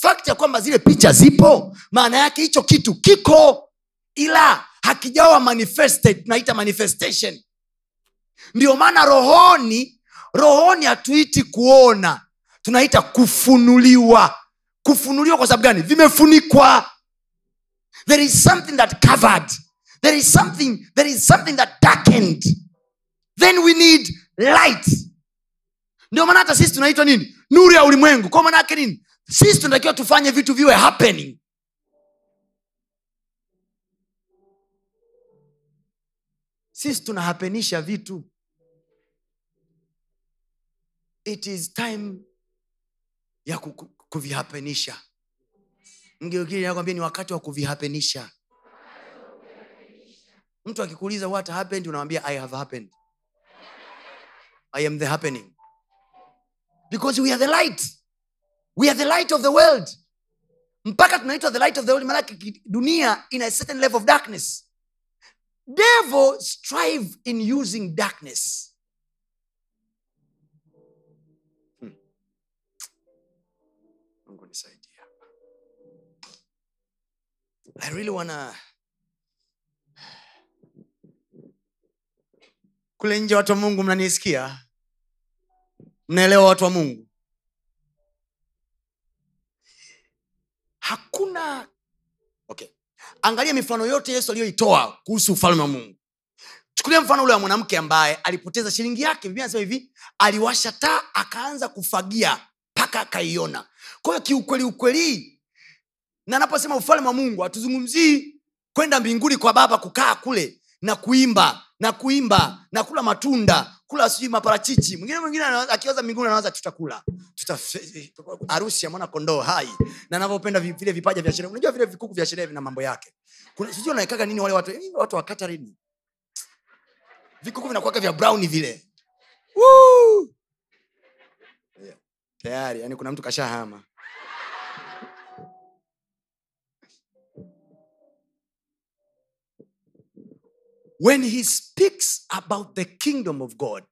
Fact ya kwamba zile picha zipo maana yake hicho kitu kiko ila hakijawa manifested tunaita manifestation. Ndio maana rohoni rohoni hatuiti kuona tunaita kufunuliwa. Kufunuliwa kwa sababu gani? Vimefunikwa. There is something that covered there is something there is something that darkened. Then we need light. Ndio maana hata sisi tunaitwa nini? Nuru ya ulimwengu. Kwa maana yake nini? Sisi tunatakiwa tufanye vitu viwe happening. Sisi tunahapenisha vitu. It is time ya ku- ku- kuvihapenisha. Mgeukili nakwambia ni wakati wa kuvihapenisha mtu akikuuliza what happened? unamwambia i have happened. I am the happening. Because we are the light. We are the light of the world. Mpaka tunaitwa the light of the world maanake dunia in a certain level of darkness. Devil strive in using darkness. Hmm. i really wanna kule nje watu wa mungu mnanisikia? Mnaelewa watu wa mungu? Hakuna okay. Angalia mifano yote yesu aliyoitoa kuhusu ufalme wa mungu. Chukulia mfano ule wa mwanamke ambaye alipoteza shilingi yake biblia anasema hivi aliwasha taa akaanza kufagia mpaka akaiona. Kwa kiukweli ukweli na anaposema ufalme wa mungu hatuzungumzii kwenda mbinguni kwa baba kukaa kule na kuimba na kuimba na kula matunda kula sijui maparachichi. Mwingine mwingine akiwaza mbinguni anawaza tutakula. Tuta ya mwana kondoo hai. Na anavyopenda vile vipaja vya sherehe. Unajua vile vikuku vya sherehe vina mambo yake. Sijui wanaekaga nini wale watu watu wa vikuku vinakuaga vya brown vile. Woo! Tayari yani kuna mtu kashahama when he speaks about the kingdom of god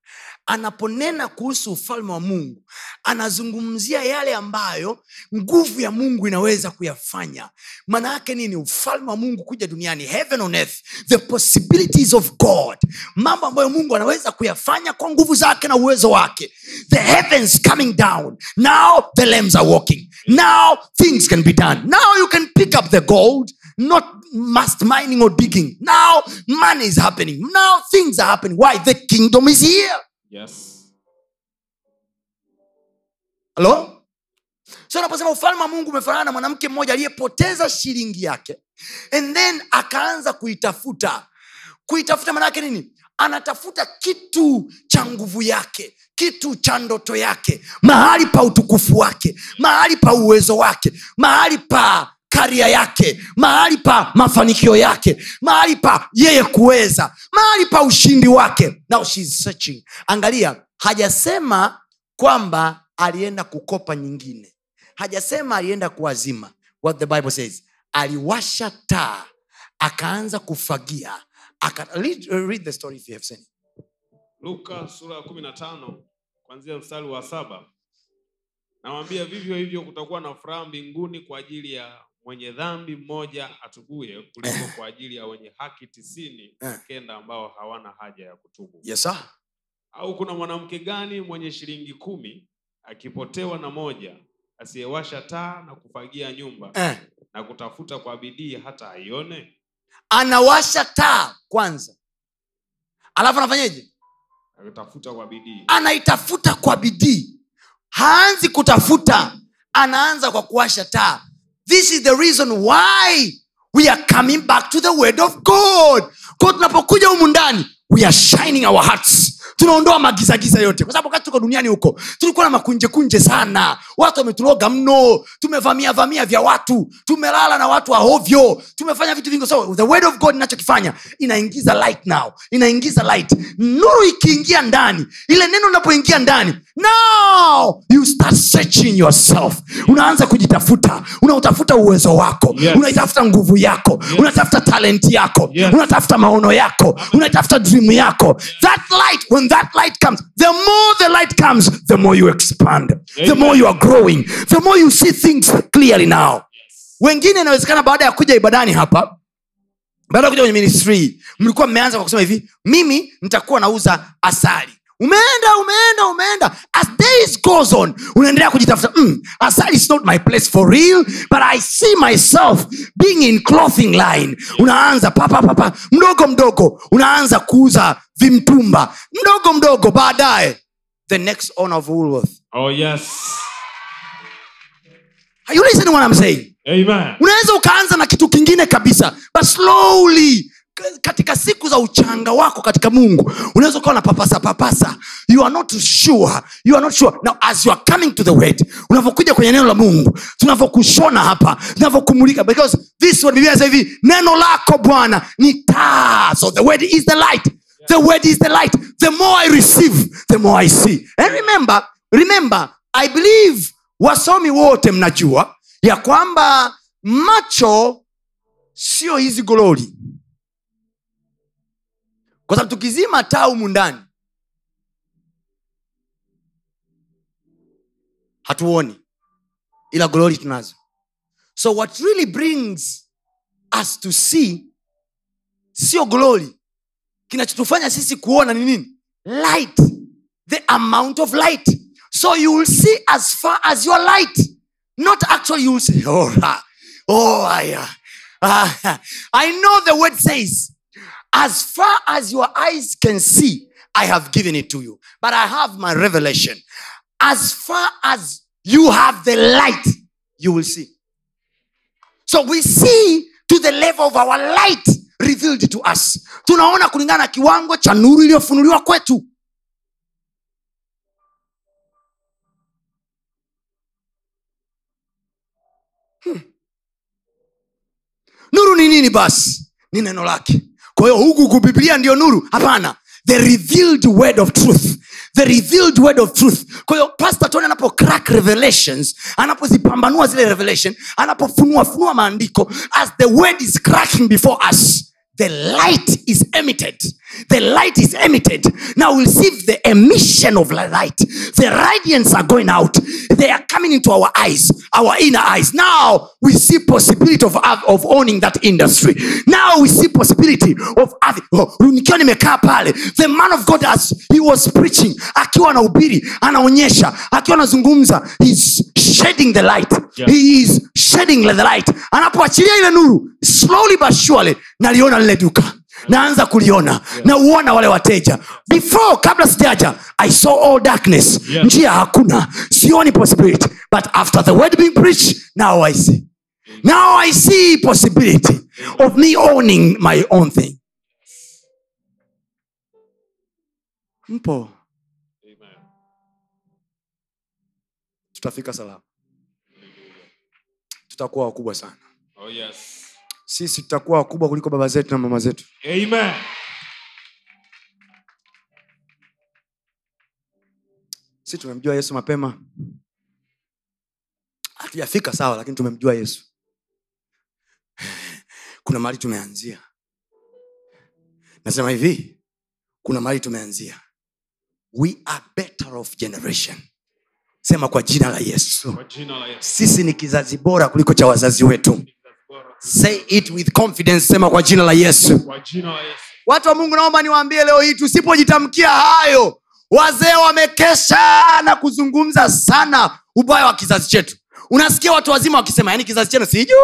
anaponena kuhusu ufalme wa mungu anazungumzia yale ambayo nguvu ya mungu inaweza kuyafanya. Maana yake nini? Ufalme wa mungu kuja duniani heaven on earth the possibilities of god. Mambo ambayo mungu anaweza kuyafanya kwa nguvu zake na uwezo wake. The heavens coming down. Now the lambs are walking. Now things can be done. Now you can pick up the gold not must mining or digging. Now money is happening. Now things are happening. Why? The kingdom is here. Yes. Hello? so unaposema ufalme wa mungu umefanana na mwanamke mmoja aliyepoteza shilingi yake and then akaanza kuitafuta. Kuitafuta maanaake nini? Anatafuta kitu cha nguvu yake kitu cha ndoto yake mahali pa utukufu wake mahali pa uwezo wake mahali pa karia yake mahali pa mafanikio yake mahali pa yeye kuweza mahali pa ushindi wake. Now she's searching. Angalia hajasema kwamba alienda kukopa nyingine. Hajasema alienda kuwazima. What the bible says aliwasha taa akaanza kufagia aka, read, read the story if you have seen luka sura ya kumi na tano kwanzia mstari wa saba. Nawambia vivyo hivyo kutakuwa na furaha mbinguni kwa ajili ya mwenye dhambi mmoja atubuye kuliko kwa ajili ya wenye haki tisini na kenda ambao hawana haja ya kutubu. Yes sir. Au kuna mwanamke gani mwenye shilingi kumi akipotewa na moja asiyewasha taa na kufagia nyumba eh. na kutafuta kwa bidii hata aione? Anawasha taa kwanza. Alafu anafanyeje akitafuta kwa bidii. Anaitafuta kwa bidii. Haanzi kutafuta anaanza kwa kuwasha taa this is the reason why we are coming back to the word of god. Ko tunapokuja humu ndani we are shining our hearts tunaondoa magizagiza yote. Kwa sababu wakati tuko duniani huko tulikuwa na makunjekunje sana. Watu wametuloga mno. Tumevamia vamia vya watu. Tumelala na watu wahovyo tumefanya vitu vingi. So the word of god inachokifanya inaingiza light now. Inaingiza light. Nuru ikiingia ndani ile neno linapoingia ndani now you start searching yourself. Unaanza kujitafuta. Unautafuta uwezo wako. Yes. unaitafuta nguvu yako. Yes. unatafuta talenti yako. Yes. unatafuta maono yako. Unatafuta dream yako. That light when that light comes the more the light comes the more you expand. The more you are growing. The more you see things clearly now. Wengine inawezekana baada ya kuja ibadani hapa baada ya kuja kwenye ministry mlikuwa mmeanza kwa kusema hivi mimi nitakuwa nauza asali umeenda umeenda umeenda. As days goes on unaendelea kujitafuta mm, is not my place for real but i see myself being in clothing line. Unaanza papapapa mdogo mdogo. Unaanza kuuza vimtumba mdogo mdogo baadaye. The next owner of Woolworth. oh yes. Are you listening what I'm saying? amen. Unaweza ukaanza na kitu kingine kabisa but slowly katika siku za uchanga wako katika mungu unaweza ukawa na papasa. Papasa you are not sure. You are not sure. Now as you are coming to the word unavyokuja kwenye neno la mungu tunavyokushona hapa tunavyokumulika because this word hivi neno lako bwana ni taa. So the word is the light. The word is the light. The more i receive the more i see. And remember remember i believe wasomi wote mnajua ya kwamba macho sio hizi gololi kwa sababu tukizima taa humu ndani hatuoni ila glori tunazo. So what really brings us to see sio glori kinachotufanya sisi kuona ni nini? Light. The amount of light. So you will see as far as your light. Not actually you will say oh, ah, oh I, uh, ah, i know the word says as far as your eyes can see i have given it to you. But i have my revelation. As far as you have the light you will see. So we see to the level of our light revealed to us. Tunaona kulingana na kiwango cha nuru iliyofunuliwa kwetu. Hmm. Nuru ni nini basi? Ni neno lake kwa hiyo huku kubiblia ndio nuru? Hapana. The revealed word of truth. The revealed word of truth. Kwa hiyo pastor tony anapo crack revelations anapozipambanua zile revelation anapofunuafunua maandiko as the word is cracking before us the light is emitted. The light is emitted. Now we'll see the emission of light. The radiance are going out. They are coming into our eyes our inner eyes. Now we see possibility of, of owning that industry. Now we see possibility of oh, nikiwa nimekaa pale the man of god as he was preaching akiwa anahubiri anaonyesha akiwa anazungumza shedding the light. Yeah. he is shedding the light. Anapoachilia ile nuru slowly but surely naliona lile duka. Naanza kuliona. Yeah. nauona wale wateja. Before kabla sijaja i saw all darkness. Yeah. njia hakuna. Sioni possibility but after the word being preached now i see. Now i see possibility of me owning my own thing. Mpo? Tutafika salama tutakuwa wakubwa sana. Oh, yes. sisi tutakuwa wakubwa kuliko baba zetu na mama zetu. Amen. si tumemjua yesu mapema. Hatujafika sawa lakini tumemjua yesu. Kuna mahali tumeanzia. Nasema hivi kuna mahali tumeanzia. We are better of generation sema kwa jina la yesu. Jina la Yesu. sisi ni kizazi bora kuliko cha wazazi wetu. Say it with confidence. Sema kwa jina la yesu. Kwa jina la Yesu. watu wa mungu naomba niwaambie leo hii tusipojitamkia hayo wazee wamekesha na kuzungumza sana ubaya wa kizazi chetu. Unasikia watu wazima wakisema yani kizazi chenu sijui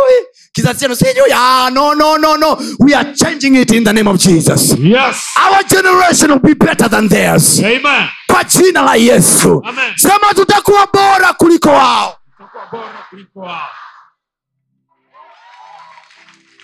kizazi chenu sijui ya no, no, no, no. we are changing it in the name of jesus Yes. our generation will be better than theirs Amen. kwa jina la yesu Amen. sema tutakuwa bora kuliko wao Tutakuwa bora kuliko wao.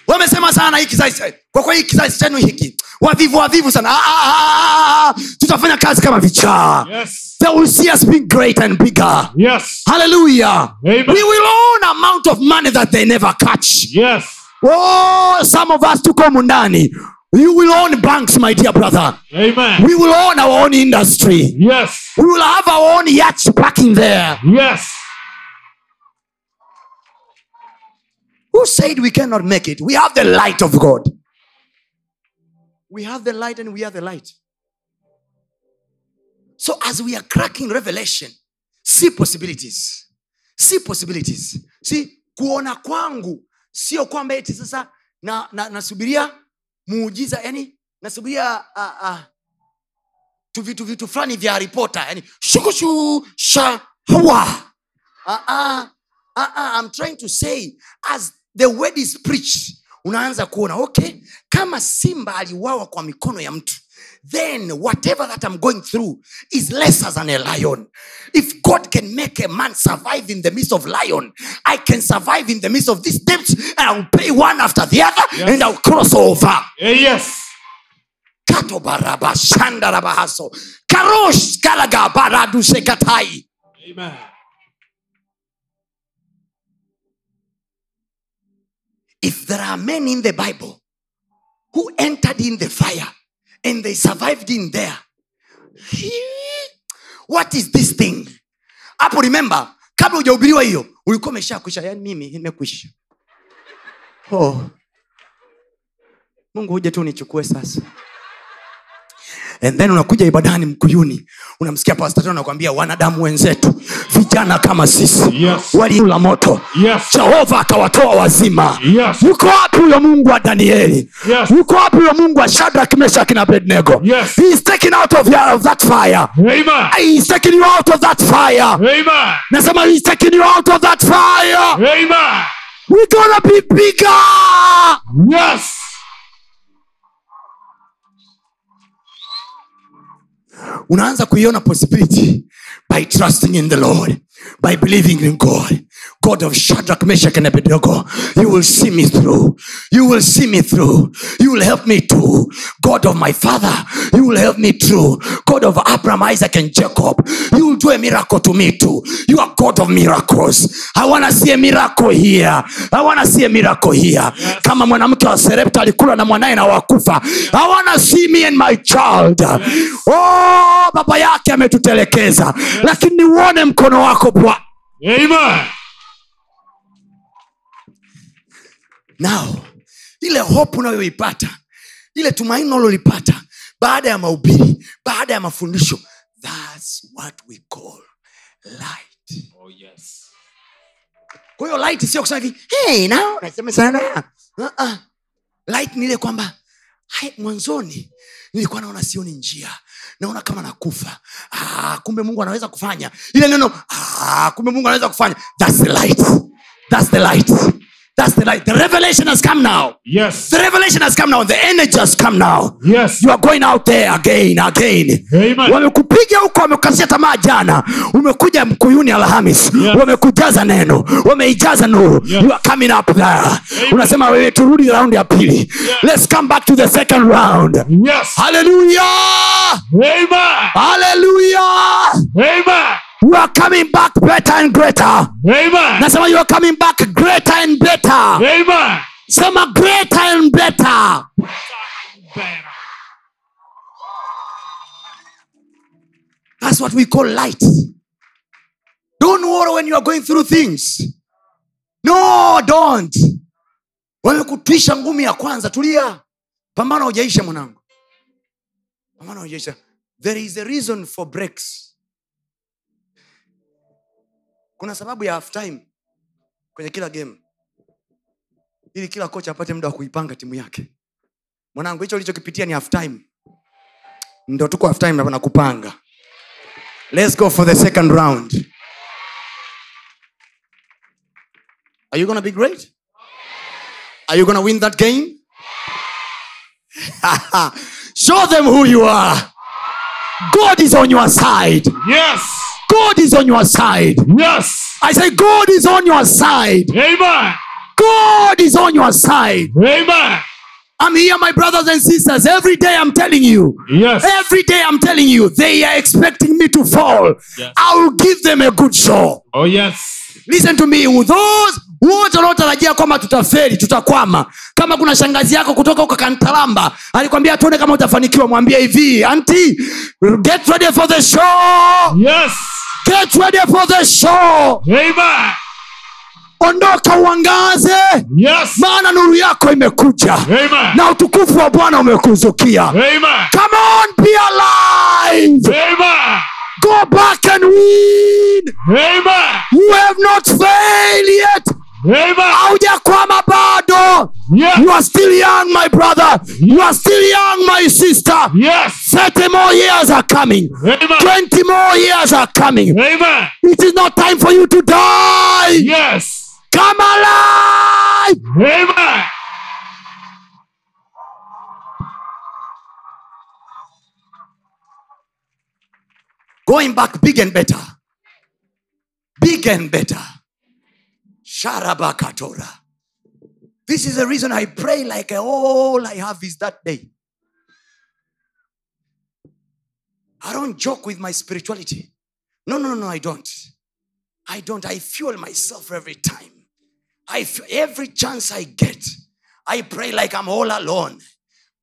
wamesema sana hii kizazi kwa kweli kizazi chenu hiki wavivu wavivu sana ah, ah, ah, ah, tutafanya kazi kama vichaa Yes. they will see us being great and bigger Yes. hallelujah Amen. we will own amount of money that they never catch Yes. oh some of us tuko mundani you will own banks my dear brother Amen. we will own our own industry Yes. we will have our own yachts parking there Yes. who said we cannot make it we have the light of god we have the light and we are the light. So as we are cracking revelation see possibilities. See possibilities. See kuona kwangu sio kwamba eti sasa na, na, nasubiria muujiza yani nasubiria uh, uh, tu vitu vitu fulani vya ripota yani shukushu shahawa uh, uh, uh, uh, I'm trying to say as the word is preached unaanza kuona okay kama simba aliuawa kwa mikono ya mtu then whatever that i'm going through is lesser than a lion if god can make a man survive in the midst of lion i can survive in the midst of these debts and i'll pay one after the other Yes. and i'll cross over Eh, Yes. kato baraba shanda rabahaso karosh galaga baradu sekatai Amen. if there are men in the bible who entered in the fire and they survived in there. What is this thing? Hapo remember kabla hujahubiriwa hiyo ulikuwa umeshakwisha. Yani mimi nimekwisha. Oh. mungu huje tu nichukue sasa and then unakuja ibadani mkuyuni unamsikia pastatoni anakwambia wanadamu wenzetu vijana kama sisi Yes. waliula moto Yes. jehova akawatoa wazima Yes. yuko wapi huyo mungu wa danieli Yes. yuko wapi huyo mungu wa shadrak meshak na abednego Yes. he is taken out of, of that fire Amen. he is taking you out of that fire Amen. nasema he is taking you out of that fire Amen. we gonna be bigger Yes. Unaanza kuiona possibility by trusting in the lord by believing in god. God of shadrach meshach and abednego you will see me through. You will see me through. You will help me god god of my father you will help me through god of abraham isaac and jacob you will do a miracle to me too. You are god of miracles. I wanna see a miracle here. I wanna see a miracle here. Kama mwanamke wa serepta alikula na mwanaye na wakufa. I wanna see me and my child. Oh baba yake ametutelekeza. Lakini niuone mkono wako bwana Amen. Now, ile hope unayoipata ile tumaini unalolipata baada ya mahubiri baada ya mafundisho thats what we call light. Oh, yes. kwa hiyo light sio kusema hivi hey, now nasema sana. Uh-uh. light ni ile kwamba hai, mwanzoni nilikuwa naona sioni njia naona kama nakufa. Ah, kumbe mungu anaweza kufanya. Ile neno ah, kumbe mungu anaweza kufanya. Thats the light. Thats the light thats the light the revelation has come now Yes. the revelation has come now the energy has come now Yes. you are going out there again again Amen. wamekupiga huko wamekukasia tamaa jana umekuja mkuyuni alhamis Yes. wamekujaza neno wameijaza nuru Yes. you are coming up there unasema wewe turudi raundi ya pili let's come back to the second round Yes. hallelujah Amen. hallelujah Amen. You are coming back better and greater Amen. nasema you are coming back greater and better Amen. sema greater and better Better. That's what we call light. Don't worry when you are going through things. No, don't. Wamekutwisha ngumi ya kwanza, tulia. Pambana hujaisha mwanangu. Pambana hujaisha. There is a reason for breaks. Kuna sababu ya half time kwenye kila game. Ili kila kocha apate muda wa kuipanga timu yake. Mwanangu, hicho ulichokipitia ni half time. ndo tuko half time na kupanga. Let's go for the second round. Are you to be great? Are you to win that game? Show them who you are. God is on your side. Yes. God is on your side. Yes. I say, God is on your side. Amen. God is on your side. Amen. I'm here, my brothers and sisters. Every day I'm telling you. Yes. Every day I'm telling you, they are expecting me to fall. Yes. I will give them a good show. Oh, yes. listen to me those wote wanaotarajia kwamba tutaferi tutakwama kama kuna shangazi yako kutoka huko kantalamba alikwambia tuone kama utafanikiwa mwambie hivi anti get ready for the show Yes. Get ready for the show Amen. ondoka uangaze Yes. maana nuru yako imekuja Amen. na utukufu wa bwana umekuzukia come on be alive Amen. go back and win Amen. you have not failed yet. Haujakwama bado Yes. you are still young my brother you are still young my sister Yes. 30 more years are coming Amen. 20 more years are coming Amen. it is not time for you to die Yes. come alive Amen. going back big and better big and better sharabakatora. This is the reason i pray like all i have is that day. I don't joke with my spirituality. No no no i don't. I don't. I fuel myself every time. I every chance i get i pray like i'm all alone.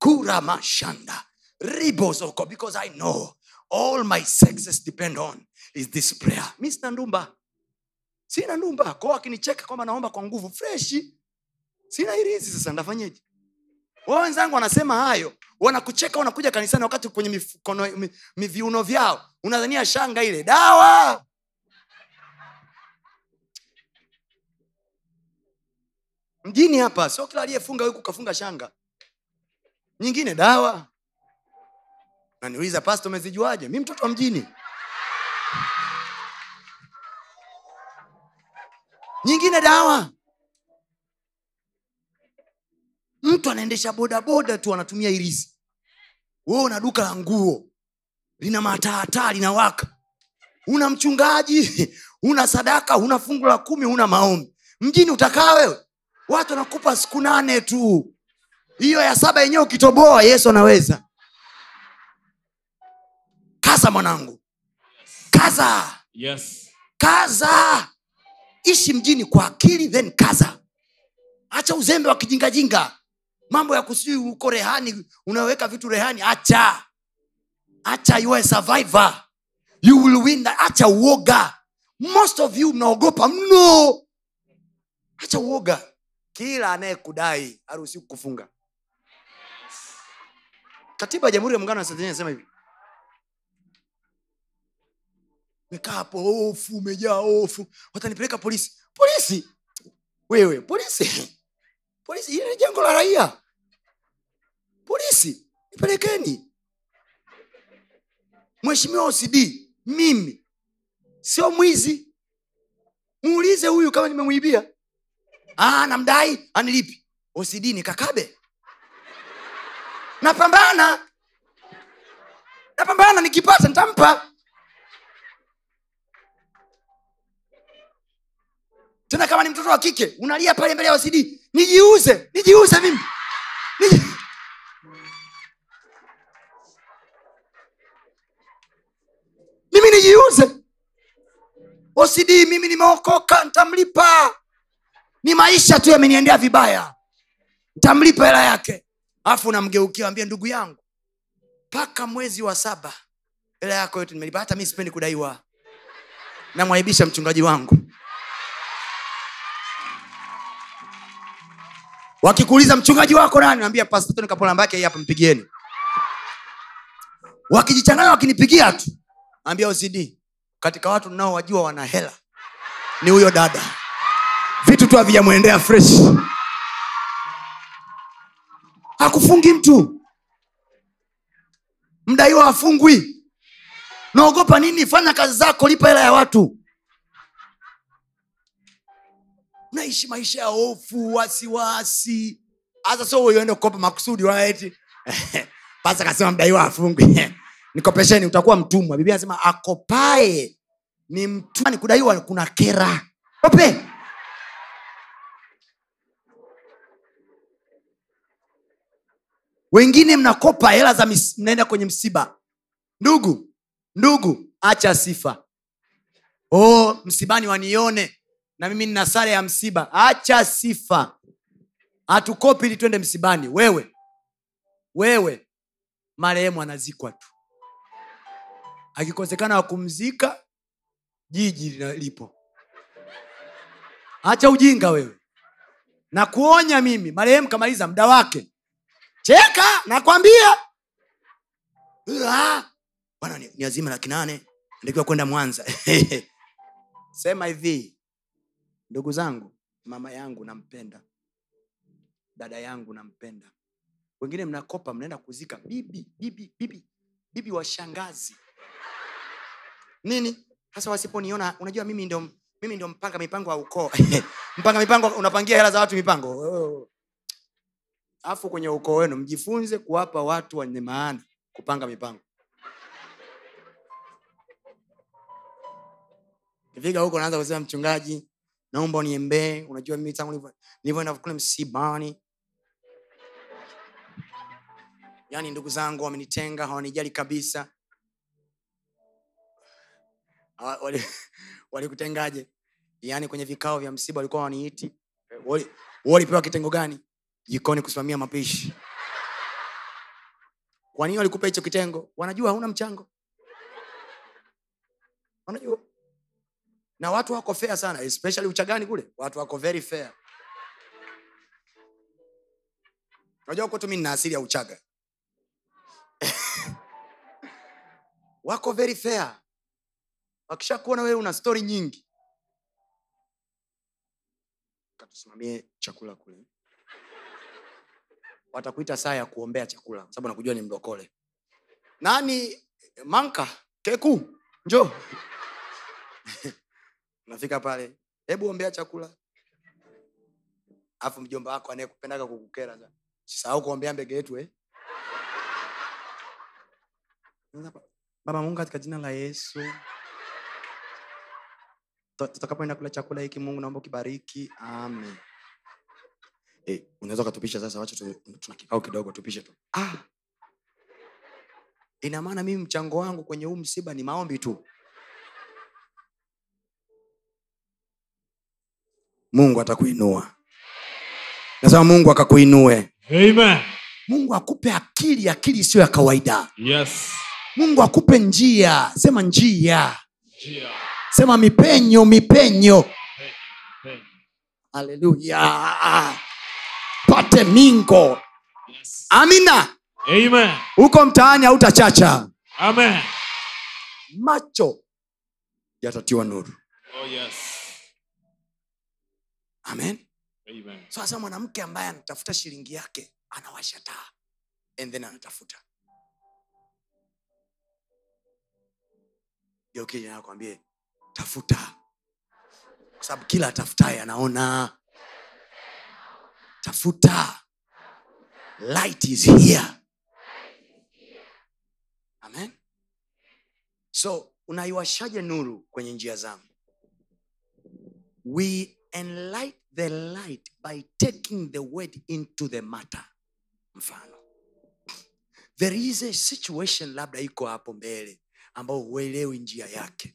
Kura mashanda. Ribozoko because i know all my sexes depend on is this prayer. Sina ndumba sina numba kwao akinicheka kwamba naomba kwa nguvu freshi sina hirizi sasa ndafanyeje? Wao wenzangu wanasema hayo. Wanakucheka wanakuja kanisani wakati kwenye mifukono, mi, viuno vyao. Unadhania shanga ile? Dawa! Mjini hapa sio kila aliyefunga huku kafunga shanga. Nyingine dawa. Naniuliza pasto umezijuaje? Mi mtoto wa mjini nyingine dawa. Mtu anaendesha bodaboda tu anatumia irizi. Wewe una duka la nguo lina mataataa linawaka. Una mchungaji una sadaka una fungu la kumi una maombi. Mjini utakaa wewe. Watu wanakupa siku nane tu. Hiyo ya saba yenyewe ukitoboa yesu anaweza. Kaza mwanangu. Kaza. Yes. kaza ishi mjini kwa akili then kaza. Acha uzembe wa kijingajinga mambo ya kusijui uko rehani unaweka vitu rehani acha. Acha you are survivor. You will win that. acha uoga. Most of you mnaogopa mno. Acha uoga. Kila anayekudai haruhusi kufunga katiba ya jamhuri ya muungano wa tanzania inasema hivi mekaa hapo hofu umejaa hofu. Watanipeleka polisi. Polisi? Wewe polisi? Polisi hili ni jengo la raia. Polisi nipelekeni. Mheshimiwa ocd mimi. Sio mwizi. Muulize huyu kama nimemwibia. Ah, namdai anilipi. Ocd ni kakabe. Napambana. Napambana nikipata nitampa tena kama ni mtoto wa kike unalia pale mbele ya ocd nijiuze nijiuze mimi. Niji... mimi nijiuze. Ocd mimi nimeokoka ntamlipa ni maisha tu yameniendea vibaya. Ntamlipa hela yake. Alafu namgeukia ambia ndugu yangu mpaka mwezi wa saba hela yako yote nimelipa. Hata mi sipendi kudaiwa. Namwaibisha mchungaji wangu wakikuuliza mchungaji wako nani? Naambia pastatoni kapola namba yake hapa mpigieni. Wakijichanganya wakinipigia tu naambia ocd katika watu ninaowajua wana hela ni huyo dada. Vitu tu havijamwendea fresh. Hakufungi mtu. Mdaiwa hafungwi. Naogopa nini? Fanya kazi zako lipa hela ya watu naishi maisha ya hofu wasiwasi. Hasa so uende kukopa makusudi waeti pasa kasema mdaiwa afungwi. Nikopesheni utakuwa mtumwa. Biblia anasema akopae ni mtumwa ni kudaiwa kuna kera. Kope! Wengine mnakopa hela za mis- mnaenda kwenye msiba. Ndugu ndugu acha sifa. Oh, msibani wanione na mimi nina sare ya msiba. Acha sifa. Hatukopi ili twende msibani. Wewe. Wewe. Marehemu anazikwa tu. Akikosekana wa kumzika jiji lipo. Acha ujinga wewe. Na kuonya mimi. Marehemu kamaliza muda wake. Cheka nakwambia. Ah, bwana ni, ni azima laki nane. Andikiwa kwenda mwanza. Sema hivi ndugu zangu mama yangu nampenda. Dada yangu nampenda. Wengine mnakopa mnaenda kuzika. Bibi bibi bibi bibi wa nini? Hasa wasiponiona unajua mimi ndio mimi ndio mpanga mipango wa ukoo. Mpanga mipango unapangia hela za watu mipango. Oh. kwenye ukoo wenu mjifunze kuwapa watu wenye maana kupanga mipango. Kifika huko naanza kusema mchungaji naomba uniembee unajua mimi tangu nilivyoenda kule msibani. Yaani ndugu zangu wamenitenga hawanijali kabisa. Walikutengaje wali- yaani kwenye vikao vya msiba walikuwa waniiti Wali- walipewa kitengo gani? Jikoni kusimamia mapishi. Kwa nini walikupa hicho kitengo? Wanajua hauna mchango. Wanajua na watu wako fair sana especially uchagani kule? Watu wako very fair. Unajua kwetu mi nina asili ya uchaga. Wako very fair. Wakishakuona wewe una stori nyingi. Katusimamie chakula kule. Watakuita saa ya kuombea chakula sababu nakujua ni mlokole nani? Manka keku njo nafika pale hebu ombea chakula. Alafu mjomba wako anayekupendaga kukukera sisahau kuombea mbege yetu eh? baba mungu katika jina la yesu Tu- tutakapoenda kula chakula hiki mungu naomba ukibariki. Amen. Hey, unaweza ukatupisha sasa wacha tuna kikao kidogo tupishe tu. Ah. ina maana mimi mchango wangu kwenye huu msiba ni maombi tu mungu atakuinua nasema mungu akakuinue Amen. mungu akupe akili akili isiyo ya kawaida Yes. mungu akupe njia sema njia Njia. sema mipenyo mipenyo haleluya pate mingo Yes. amina Amen. huko mtaani hautachacha Amen. macho yatatiwa nuru Oh yes. Amen. Amen. so sasa mwanamke ambaye anatafuta shilingi yake anawasha taa. And then anatafuta. Nakwambie tafuta. Kwa sababu kila atafutaye anaona. Tafuta. Light is here. Amen. So unaiwashaje nuru kwenye njia zangu? We enlight the light by taking the word into the matter. Mfano. There is a situation labda iko hapo mbele ambao huelewi njia yake.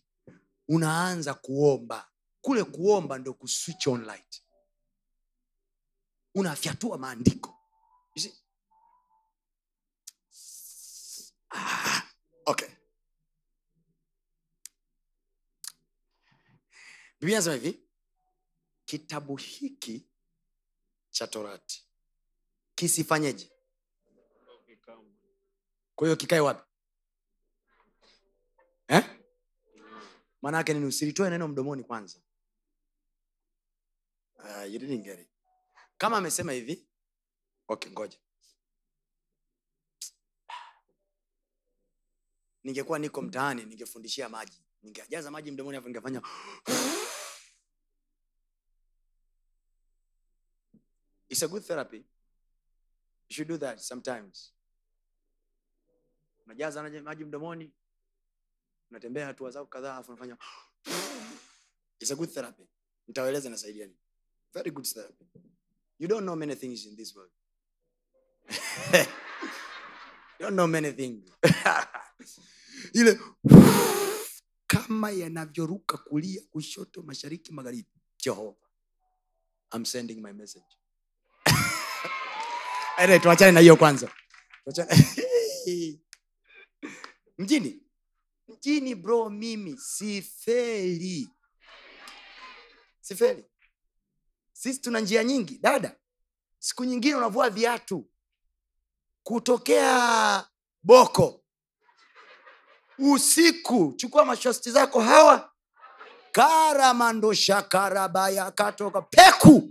Unaanza kuomba. Kule kuomba ndo kuswitch on light. Unafyatua maandiko. Ah, okay. Biblia nasema hivi kitabu hiki cha torati. Kisifanyeje? Kwa hiyo kikae wapi? Eh? maanaake nini? Usilitoe neno mdomoni kwanza. Uh, you didn't get it. kama amesema hivi okay ngoja. Ningekuwa niko mtaani ningefundishia maji. Ningejaza maji mdomoni afu ningefanya It's a good therapy. You should do that sometimes. Unajaza maji- mdomoni, unatembea hatua zako kadhaa, afu unafanya It's a good therapy. Nitawaeleza inasaidia nini. Very good therapy. You don't know many things in this world. you don't know many things. Ile kama yanavyoruka kulia, kushoto, mashariki, magharibi. Jehova. I'm sending my message. Tuachane na hiyo kwanza. Mjini? Mjini bro mimi sifeli. Sifeli. Sisi tuna njia nyingi. Dada siku nyingine unavua viatu kutokea boko. Usiku chukua mashosti zako hawa. Karamandosha karabaya katoka. Peku!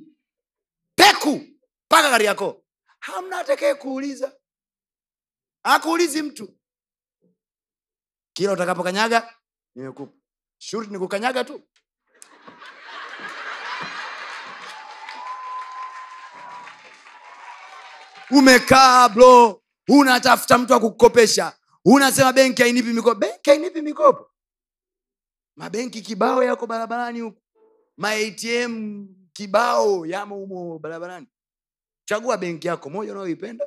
Peku! Mpaka gari yako hamna atakaye kuuliza. Akuulizi mtu. Kila utakapokanyaga nimekupa. Shurti ni kukanyaga tu. Umekaa bro. Unatafuta mtu wa kukukopesha. Unasema benki hainipi mikopo. Benki hainipi mikopo. Mabenki kibao yako barabarani huku maatm kibao yamo humo barabarani chagua benki yako moja unayoipenda.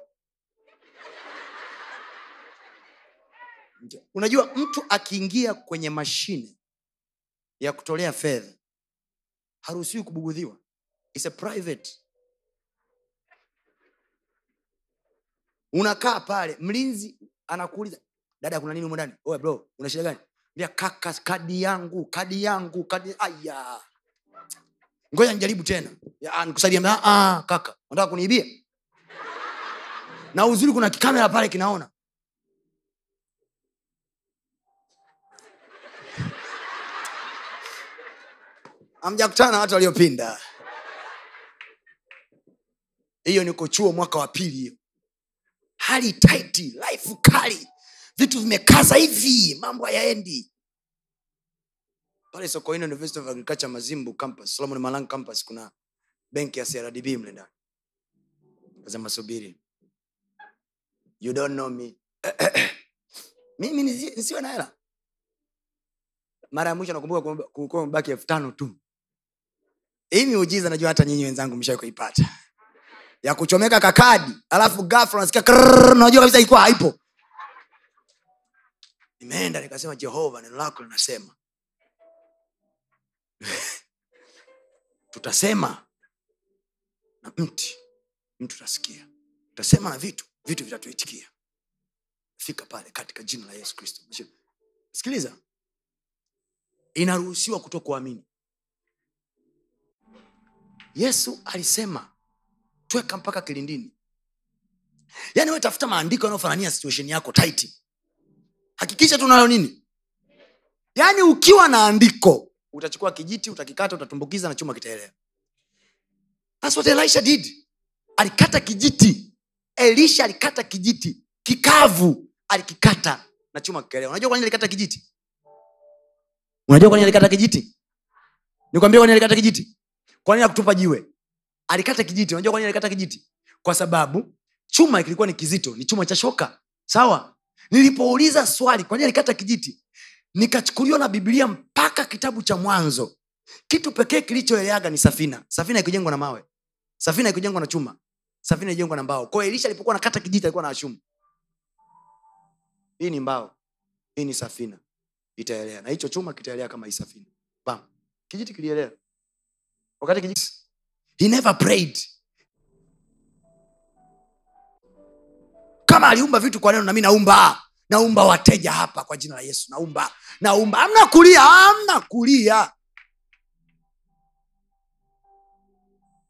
Unajua mtu akiingia kwenye mashine ya kutolea fedha haruhusiwi kubugudhiwa. It's a private. Unakaa pale mlinzi anakuuliza dada kuna nini humo ndani? Bro una shida gani? Kaka kadi yangu kadi yangu kadi aya ngoja nijaribu tena. Ah, nikusaidie. Mbia, ah, kaka unataka kuniibia? Na uzuri kuna kikamera pale kinaona. Amjakutana na watu waliopinda. Hiyo niko chuo mwaka wa pili hiyo. Hali taiti life kali. Vitu vimekaza hivi mambo hayaendi pale sokoine university of agriculture mazimbu campus solomon malang campus kuna benki ya crdb mle ndani. Subiri you don't know me. Mimi nisiwe na hela. Mara ya mwisho nakumbuka kwamba mbaki elfu tano tu. Hii miujiza najua hata nyinyi wenzangu mshawai kuipata. Ya kuchomeka kakadi alafu ghafla nasikia najua kabisa ilikuwa haipo. Nimeenda nikasema jehova neno lako linasema tutasema na mti mtu utasikia. Tutasema na vitu vitu vitatuitikia. Fika pale katika jina la yesu kristo. Sikiliza. Inaruhusiwa kuto kuamini yesu alisema tweka mpaka kilindini. Yaani we tafuta maandiko yanayofanania situation yako taiti hakikisha tunalo nini? Yaani ukiwa na andiko utachukua kijiti utakikata utatumbukiza na chuma That's what elisha did. Alikata kijiti. Elisha alikata kijiti. Kikavu alikikata na chuma kikaelewa. unajua kwa nini alikata kijiti? Unajua kwa nini alikata kijiti? Nikwambia kwa nini alikata kijiti. Kwa nini akutupa jiwe? Alikata kijiti. Unajua kwa nini alikata kijiti? Kwa sababu chuma kilikuwa ni kizito ni chuma cha shoka. Sawa? Nilipouliza swali kwa nini alikata kijiti nikachukuliwa na biblia mpaka kitabu cha mwanzo. Kitu pekee kilichoeleaga ni safina. Safina ikijengwa na mawe. Safina ikijengwa na chuma. Safina ilijengwa na mbao. Kwao elisha alipokuwa nakata kijiti alikuwa na ashumu hii ni mbao. Hii ni safina. Itaelea. Na hicho chuma kitaelea kama hii safina. Bam. kijiti kilielea. Wakati kijiti he never prayed. Kama aliumba vitu kwa neno nami naumba naumba wateja hapa kwa jina la yesu naumba naumba. Amna kulia amna kulia.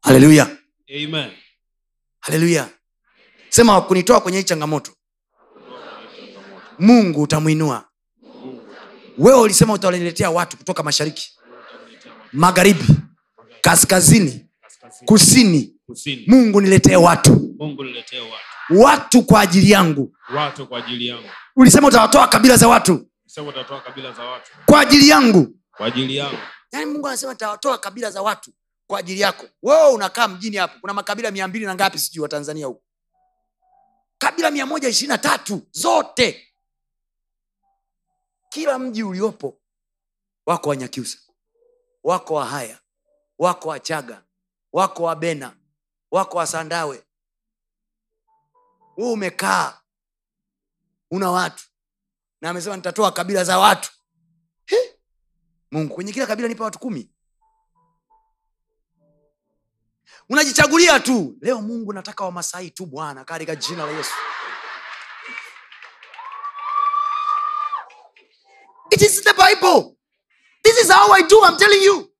Haleluya haleluya sema kunitoa kwenye hii changamoto. Mungu utamwinua. Wewe ulisema utawaletea watu kutoka mashariki magharibi kaskazini kusini. Kusini. mungu niletee watu. Mungu niletee watu. watu kwa ajili yangu Ulisema utawatoa kabila za watu? Kwa ajili yangu. Kwa ajili yangu. yaani mungu anasema tawatoa kabila za watu kwa ajili yako. Wewe unakaa mjini hapo kuna makabila mia mbili na ngapi sijui wa tanzania huku kabila mia moja ishirini na tatu zote. Kila mji uliopo wako wanyakyusa wako wahaya wako wachaga wako wabena wako wasandawe. Huu umekaa una watu. Na amesema nitatoa kabila za watu. He! mungu kwenye kila kabila nipa watu kumi. Unajichagulia tu. Leo mungu nataka wamasai tu bwana katika jina la yesu. It is the bible. This is how i do i'm telling you.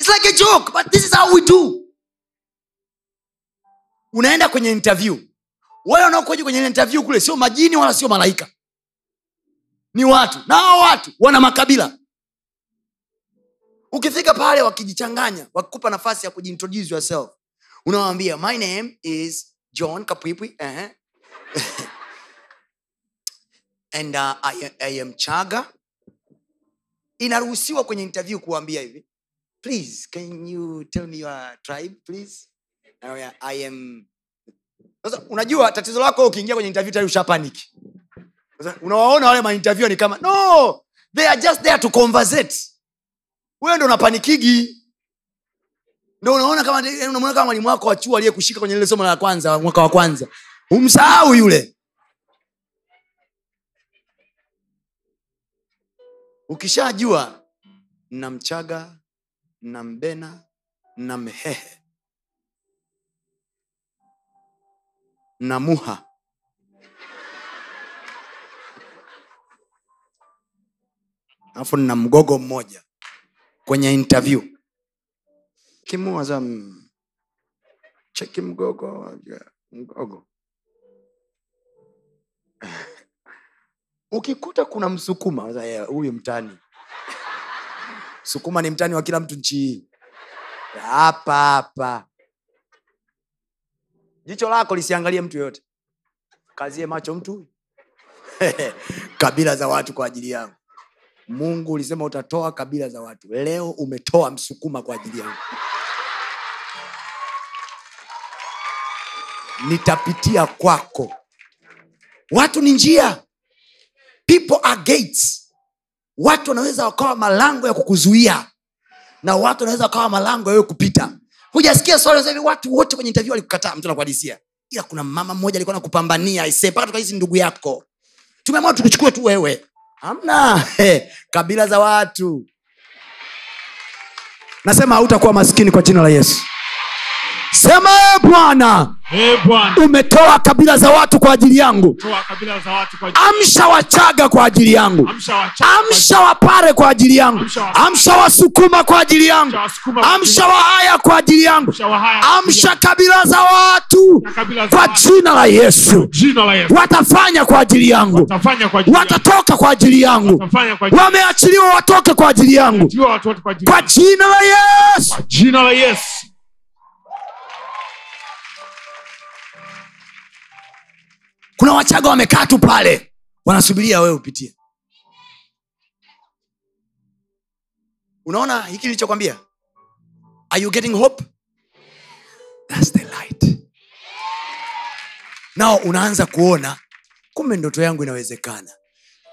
It's like a joke but this is how we do. Unaenda kwenye interview wale wanaokuja kwenye interview kule sio majini wala sio malaika. Ni watu. Na hao watu wana makabila. Ukifika pale wakijichanganya wakikupa nafasi ya kujiintroduce yourself unawambia my name is john kapwipwi uh-huh. and uh, I, I am chaga. Inaruhusiwa kwenye interview kuambia hivi. Please can you tell me your tribe please? I am sasa unajua tatizo lako ukiingia kwenye interview tayari ushapaniki unawaona wale mainterview ni kama no! They are just there to conversate. Wewe ndo unapanikigi. Ndo unaona kama yaani unamwona kama mwalimu wako wa chuo aliyekushika kwenye lile somo la kwanza mwaka wa kwanza. Umsahau yule. Ukishajua na mchaga na na muha. Alafu nina mgogo mmoja kwenye interview. Kimuaza mm, cheki mgogo mgogo. Ukikuta kuna msukuma huyu mtani. Sukuma ni mtani wa kila mtu nchi hii. Hapa hapa jicho lako lisiangalie mtu yoyote. Kazie macho mtu. Kabila za watu kwa ajili yangu. Mungu ulisema utatoa kabila za watu. Leo umetoa msukuma kwa ajili yangu. Nitapitia kwako. Watu ni njia. People are gates. Watu wanaweza wakawa malango ya kukuzuia. Na watu wanaweza wakawa malango ya kupita hujasikia swali watu wote kwenye interview walikukataa mtu anakuhadisia ila kuna mama mmoja alikuwa nakupambania aisee mpaka tukahisi ndugu yako. Tumeamua tukuchukue tu wewe. Hamna. He, kabila za watu. Nasema hautakuwa maskini kwa jina la yesu sema e bwana Ee umetoa kabila za watu kwa ajili yangu amsha wachaga kwa ajili yangu amsha kwa wapare kwa ajili yangu Amsha Wasukuma. kwa ajili yangu Amsha Wasukuma kwa ajili amsha yangu. wahaya kwa ajili yangu Amsha kabila za watu kwa jina la yesu watafanya kwa ajili yangu watatoka kwa ajili yangu wameachiliwa watoke kwa ajili yangu kwa jina la yesu kuna wachaga wamekaa tu pale wanasubiria wewe upitie. Unaona hiki nilichokwambia? Are you getting hope? That's the light. Nao unaanza kuona kumbe ndoto yangu inawezekana.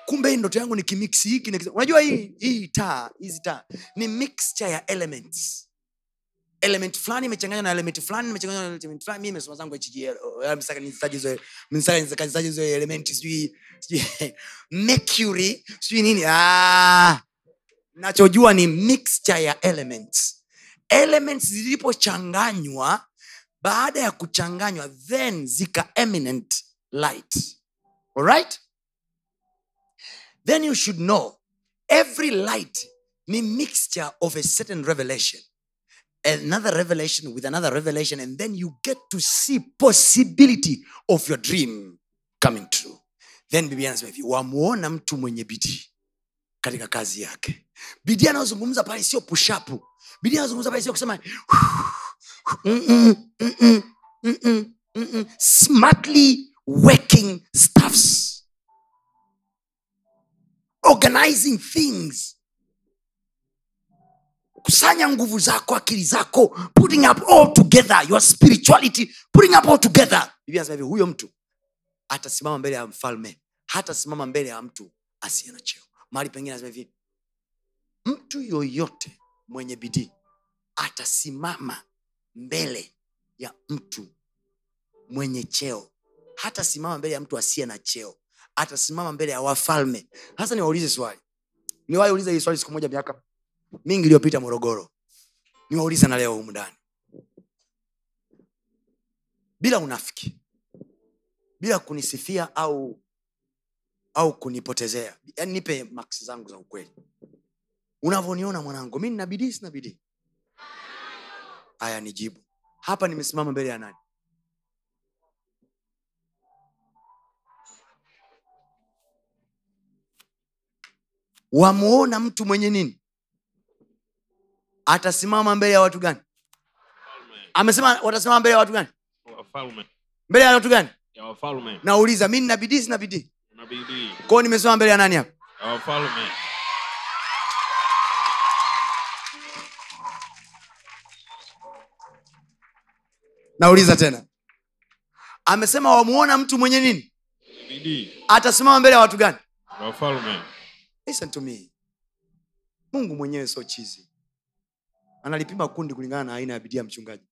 Kumbe hii ndoto yangu ni kimiksi hiki unajua hii hii taa hizi taa ni mixture ya elements element fulani imechanganywa na element fulani imechanganywa na element fulani. Mimi nimesoma zangu oh, eh, hizo msaka nizitaje hizo element sijui sijui mercury sijui nini. Ah! Nachojua ni mixture ya elements. Elements zilipochanganywa baada ya kuchanganywa then zika eminent light. Alright then you should know every light ni mixture of a certain revelation another revelation with another revelation and then you get to see possibility of your dream coming true. Then biblia anasema hivi wamwona mtu mwenye bidii katika kazi yake. Bidii anayozungumza pale sio pushapu. Bidii anayozungumza pale sio kusema "Mm-mm, mm-mm, mm-mm, mm-mm." smartly working stuffs. Organizing things kusanya nguvu zako akili zako. Putting up all together your spirituality. Putting up all together. Biblia anasema huyo mtu atasimama mbele ya mfalme. Hatasimama mbele ya mtu asiye na cheo. Mahali pengine anasema hivi mtu yoyote mwenye bidii atasimama mbele ya mtu mwenye cheo. Hatasimama mbele ya mtu asiye na cheo. Atasimama mbele ya wafalme. Hasa niwaulize swali. Niwahi uliza hii swali siku moja miaka mingi iliyopita morogoro. Niwauliza na leo humu ndani. Bila unafiki. Bila kunisifia au au kunipotezea. Yani nipe maksi zangu za ukweli. Unavyoniona mwanangu. Mi nina bidii sina bidii. Aya nijibu. Hapa nimesimama mbele ya nani? Wamuona mtu mwenye nini atasimama mbele ya watu gani? Amesema watasimama mbele ya watu gani? Wafalme. Mbele ya watu gani? Ya wafalme. Nauliza mi nina bidii sina bidii? Kwao nimesimama mbele ya nani hapa? Ya wafalme. Nauliza tena. Amesema wamuona mtu mwenye nini? Bidii. Atasimama mbele ya watu gani? Wafalme. Listen to me. Mungu mwenyewe sio chizi analipima kundi kulingana na aina ya bidii ya mchungaji.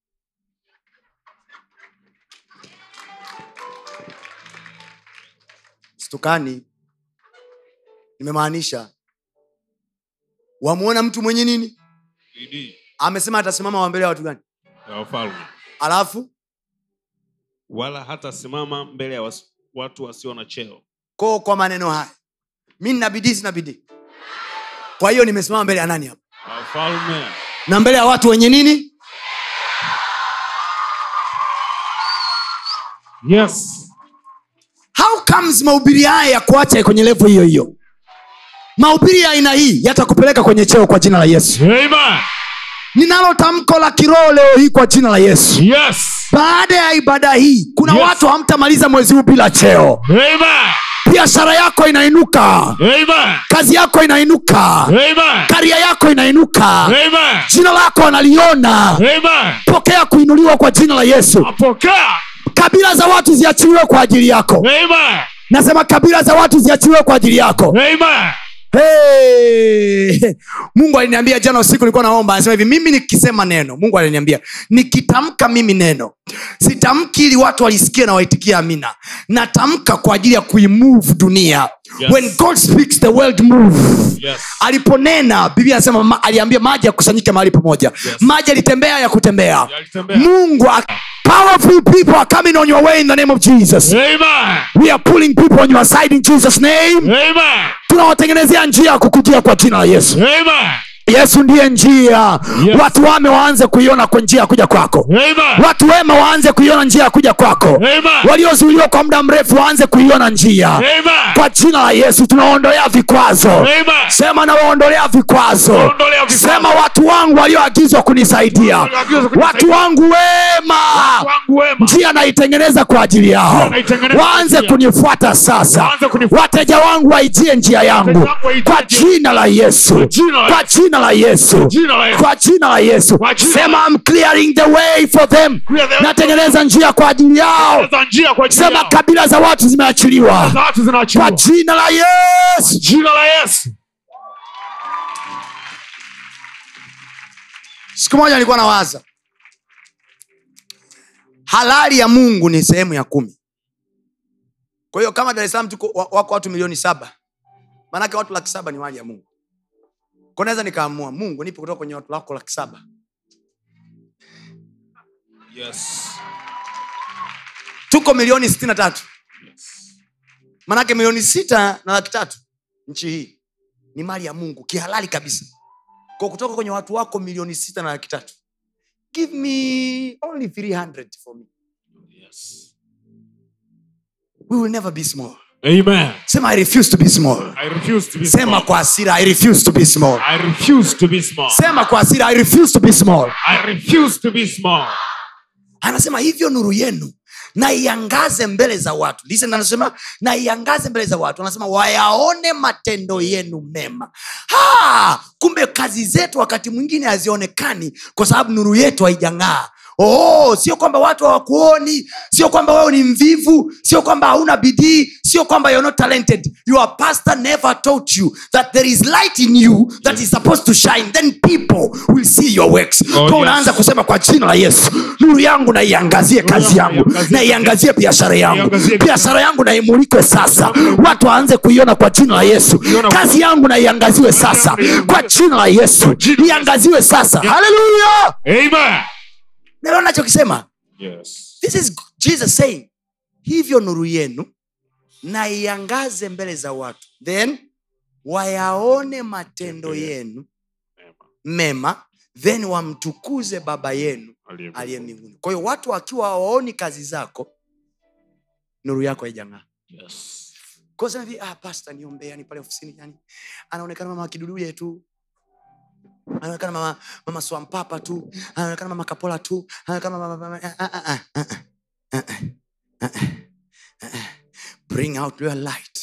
Stukani nimemaanisha wamuona mtu mwenye nini? Bidii. Amesema atasimama wa mbele ya watu gani? Ya wafalme. Alafu? Wala hatasimama mbele ya watu wasio na cheo. Ko kwa maneno haya mi nina bidii sina bidii. Kwa hiyo nimesimama mbele ya nani hapa? Wafalme na mbele ya watu wenye nini? Yes. How comes mahubiri haya ya kuacha kwenye levo hiyo hiyo? Mahubiri ya aina hii yatakupeleka kwenye cheo kwa jina la yesu. Amen. ninalo tamko la kiroho leo hii kwa jina la yesu. Yes. Baada ya ibada hii kuna Yes. watu hamtamaliza mwezi huu bila cheo. Amen. Biashara yako inainuka Amen. kazi yako inainuka Amen. karia yako inainuka Amen. jina lako analiona Amen. pokea kuinuliwa kwa jina la yesu apokea kabila za watu ziachiliwe kwa ajili yako Amen. nasema kabila za watu ziachiliwe kwa ajili yako Amen. Hey! mungu aliniambia jana usiku nilikuwa naomba anasema hivi mimi nikisema neno mungu aliniambia nikitamka mimi neno sitamki ili watu walisikia na waitikia amina natamka kwa ajili ya kuimove dunia Yes. when god speaks the world move Yes. aliponena biblia anasema ma, aliambia maji yakusanyike mahali pamoja Yes. maji alitembea ya kutembea Yalitembea. mungu ak- powerful people are coming on your way in the name of jesus Amen. we are pulling people on your side in jesus name Amen. tunawatengenezea njia ya kukujia kwa jina la yesu Amen. Yesu ndiye njia. Yes. watu wame waanze kuiona kwa njia ya kuja kwako. Amen. watu wema waanze kuiona njia ya kuja kwako. Waliozuiliwa kwa muda mrefu waanze kuiona njia. Amen. kwa jina la yesu tunaondolea vikwazo. Amen. sema nawaondolea vikwazo. Vikwazo. sema watu wangu walioagizwa kunisaidia. Watu wangu wema. Njia naitengeneza kwa ajili yao. Waanze kunifuata sasa. Wateja wangu waijie njia yangu. Kwa jina la yesu. Kwa jina Jina la Yesu. kwa jina la yesu. Sema I'm clearing the way for them. Natengeneza njia kwa ajili yao. Sema kabila za watu zimeachiliwa. Kwa jina la yesu. Jina la Yesu. siku moja nilikuwa nawaza halali ya mungu ni sehemu ya kumi. Kwa hiyo kama dar es salaam tuko wako watu milioni saba maanake watu laki saba ni mali ya mungu ko naweza nikaamua mungu nipe kutoka kwenye watu lako laki saba Yes. tuko milioni sitini na tatu Yes. manake milioni sita na laki tatu nchi hii ni mali ya mungu kihalali kabisa kwa kutoka kwenye watu wako milioni sita na laki tatu give me only 300 for me Yes. we will never be small Amen. sema i refuse to be small I refuse to be sema small. kwa hasira i refuse to be small I refuse to be small. sema kwa hasira i refuse to be small I refuse to be small. anasema hivyo nuru yenu na iangaze mbele za watu Listen, anasema na iangaze mbele za watu anasema wayaone matendo yenu mema ha, kumbe kazi zetu wakati mwingine hazionekani kwa sababu nuru yetu haijang'aa Oh, sio kwamba watu hawakuoni sio kwamba wewe ni mvivu sio kwamba hauna bidii sio kwamba you're not talented. Your pastor never taught you that there is light in you that is supposed to shine then people will see your works. Oh, yes. unaanza kusema kwa jina la yesu nuru yangu naiangazie kazi yangu yangu iangazie na iangazie biashara yangu. biashara yangu naimulikwe sasa. Watu waanze kuiona kwa jina la yesu. Kazi yangu naiangaziwe sasa. kwa jina la yesu. iangaziwe sasa. Haleluya Nalo nachokisema Yes. this is jesus saying hivyo nuru yenu na iangaze mbele za watu then wayaone matendo yenu mema. then wamtukuze baba yenu Aliye mbinguni. kwa hiyo watu wakiwa hawaoni kazi zako nuru yako haijang'aa. Yes. Ah, pasta niombee yani pale ofisini yani. Anaonekana mama kiduduye tu anaonekana mama, mama swampapa tu. Anaonekana mama kapola tu. Anaonekana mama, mama, uh, uh, uh, uh, uh, bring out your light.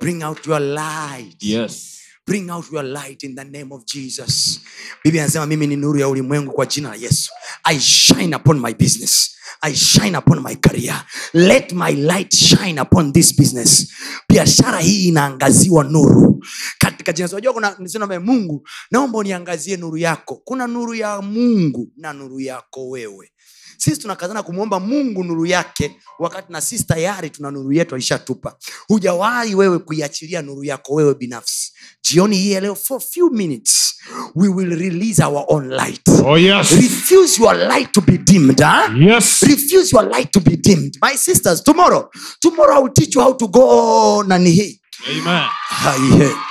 Bring out your light. Yes. Bring out your light in the name of jesus. Bibi anasema mimi ni nuru ya ulimwengu kwa jina la yesu. I shine upon my business. I shine upon my career. Let my light shine upon this business. Biashara hii inaangaziwa nuru. Kat katika jina unajua kuna nisema mungu naomba uniangazie nuru yako kuna nuru ya mungu na nuru yako wewe sisi tunakazana kumwomba mungu nuru yake wakati na sisi tayari tuna nuru yetu alishatupa hujawahi wewe kuiachilia nuru yako wewe binafsi jioni hii leo for few minutes we will release our own light Oh yes. refuse your light to be dimmed huh? Yes. refuse your light to be dimmed my sisters tomorrow tomorrow i will teach you how to go nani hii Amen. Haihe.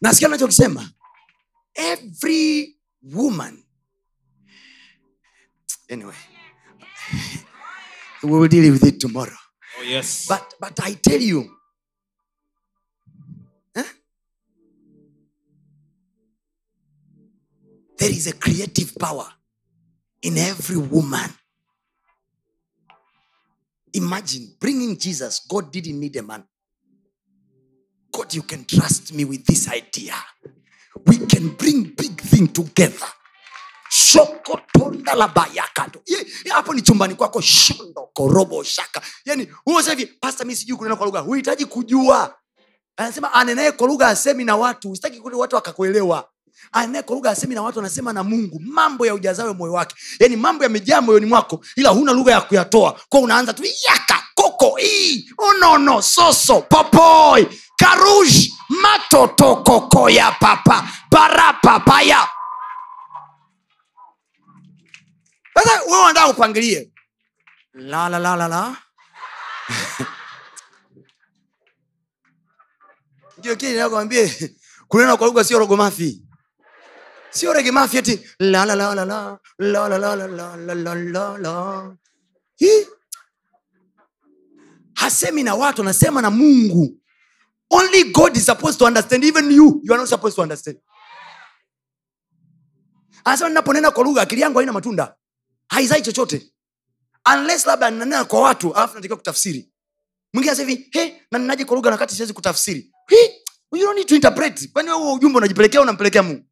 Nasikia nachokisema every woman. Anyway. We will deal with it tomorrow. Oh yes. but but i tell you. Huh? there is a creative power in every woman. Imagine bringing jesus. God didn't need a man god you can trust me with this idea. We can bring big thing together. Shokotonda la bayakato Ye- ye, hapo ni chumbani kwako shondo korobo shaka. Yani hivi pasta mi sijui kunena kwa lugha. Huhitaji kujua. Anasema anenaye kwa lugha asemi na watu. Sitaki kule watu wakakuelewa. Anenaye kwa lugha asemi na watu anasema na mungu. Mambo ya ujazawe moyo wake. Yani mambo yamejaa moyoni mwako ila huna lugha ya kuyatoa. Kwa unaanza tu yaka koko ii unono soso popoi karush matotokokoya papa barapapaya sasa wewe unataka upangilie la la la la la ndio kile nakwambie kunena kwa lugha sio rogomafi sio regemafi eti la la la la la la la la la la la la la la hasemi na watu anasema na mungu only god is supposed to understand. Even you you are not supposed to understand. Anasema ninaponena kwa lugha akili yangu haina matunda. Haizai chochote. Unless labda ninanena kwa watu alafu natakiwa kutafsiri. Mwingine anasema hivi he nanenaje kwa lugha nakati siwezi kutafsiri? You don't need to interpret. Kwani wewe ujumbe unajipelekea unampelekea mungu?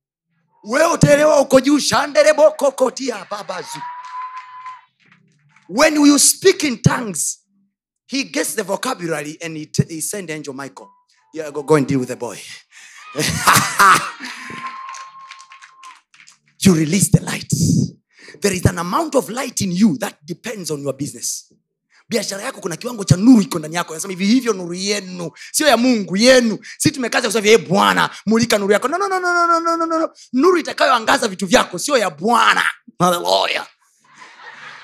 Wewe utaelewa uko juu. Shanderebokokotia babazu when you speak in tongues he gets the vocabulary and he, he send angel michael yeah, go, go and deal with the boy. you release the light. There is an amount of light in you that depends on your business. biashara yako kuna kiwango cha nuru iko ndani yako anasema hivi hivyo nuru yenu sio ya mungu yenu si tumekaza kusema hey, bwana mulika nuru yako no, no, no, no, no, no, no, no. nuru itakayoangaza vitu vyako sio ya bwana haleluya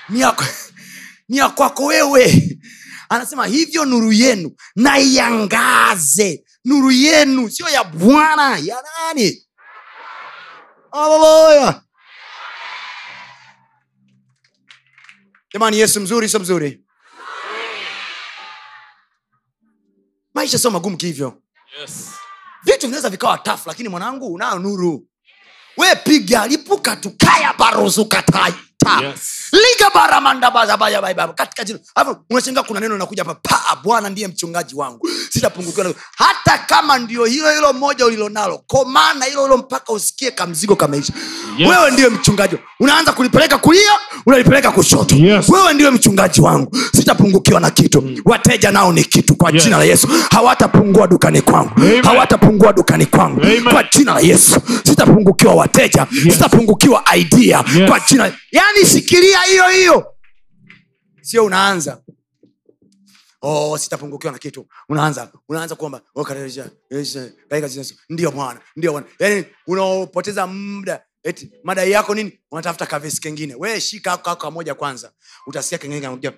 ni ya kwako wewe anasema hivyo nuru yenu na iangaze nuru yenu sio ya bwana ya nani? Haleluya. Jamani yesu mzuri sio mzuri? Maisha sio magumu kihivyo Yes. vitu vinaweza vikawa tafu lakini mwanangu unayo nuru. We piga lipuka tukaya barozukatai Yes. Katika jina. Unashangaa kuna neno linakuja hapa pa bwana ndiye mchungaji wangu. Sitapungukiwa hata kama ndio hilo hilo moja ulilonalo komana hilo hilo mpaka usikie kamzigo kameisha. Yes. wewe ndiye mchungaji. Unaanza kulipeleka kulia unalipeleka kushoto. Yes. wewe ndiye mchungaji wangu. Sitapungukiwa na kitu. Wateja nao ni kitu kwa Yes. jina la yesu. Hawatapungua dukani kwangu. Amen. hawatapungua dukani kwangu. Amen. kwa jina la yesu. Sitapungukiwa wateja. Yes. sitapungukiwa idea. Yes. kwa jina yani shikilia hiyo hiyo. Sio unaanza. Oh, sitapungukiwa na kitu. Unaanza. Unaanza kuomba. Oh, ndio bwana. Ndio bwana. Yani unaopoteza muda. Eti madai yako nini? Unatafuta kavesi kengine. We shika ako kamoja kwanza. Utasikia kengine kanakuja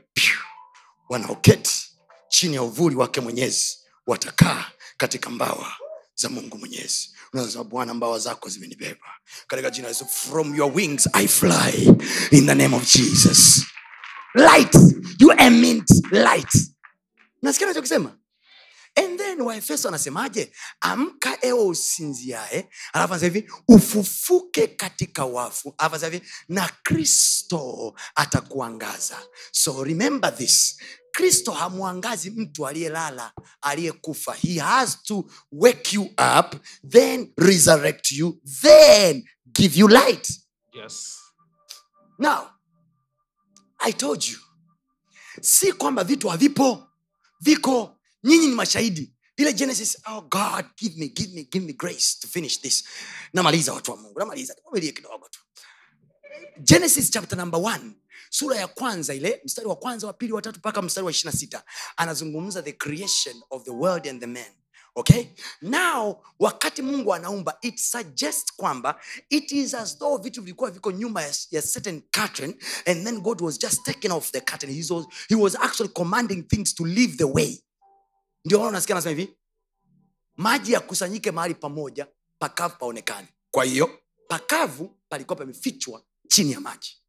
wanaoketi chini ya uvuli wake mwenyezi watakaa katika mbawa za mungu mwenyezi unasema bwana mbawa zako zimenibeba. Katika jina yesu from your wings i fly. In the name of jesus. Light. You emit light. Nasikia nachokisema and then waefeso anasemaje? Amka ewe usinziae. Alafu anasema hivi ufufuke katika wafu. Alafu anasema hivi na kristo atakuangaza. So remember this kristo hamwangazi mtu aliyelala aliyekufa. He has to wake you up then resurrect you then give you light. Yes. now i told you si kwamba vitu havipo viko nyinyi ni mashahidi. Ile genesis oh god give me give me give me grace to finish this. Namaliza watu wa mungu namaliza nivumilie kidogo tu. Genesis chapter number one sura ya kwanza ile mstari wa kwanza wa pili watatu mpaka mstari wa ishirina sita anazungumza the creation of the world and the man okay? Now wakati mungu anaumba it suggest kwamba it is as though vitu vilikuwa viko nyuma ya, certain curtain and then god was just taken off the curtain. He was, he was actually commanding things to leave the way. Ndio maana unasikia anasema hivi maji yakusanyike mahali pamoja pakavu paonekane. Kwa hiyo pakavu palikuwa pamefichwa chini ya maji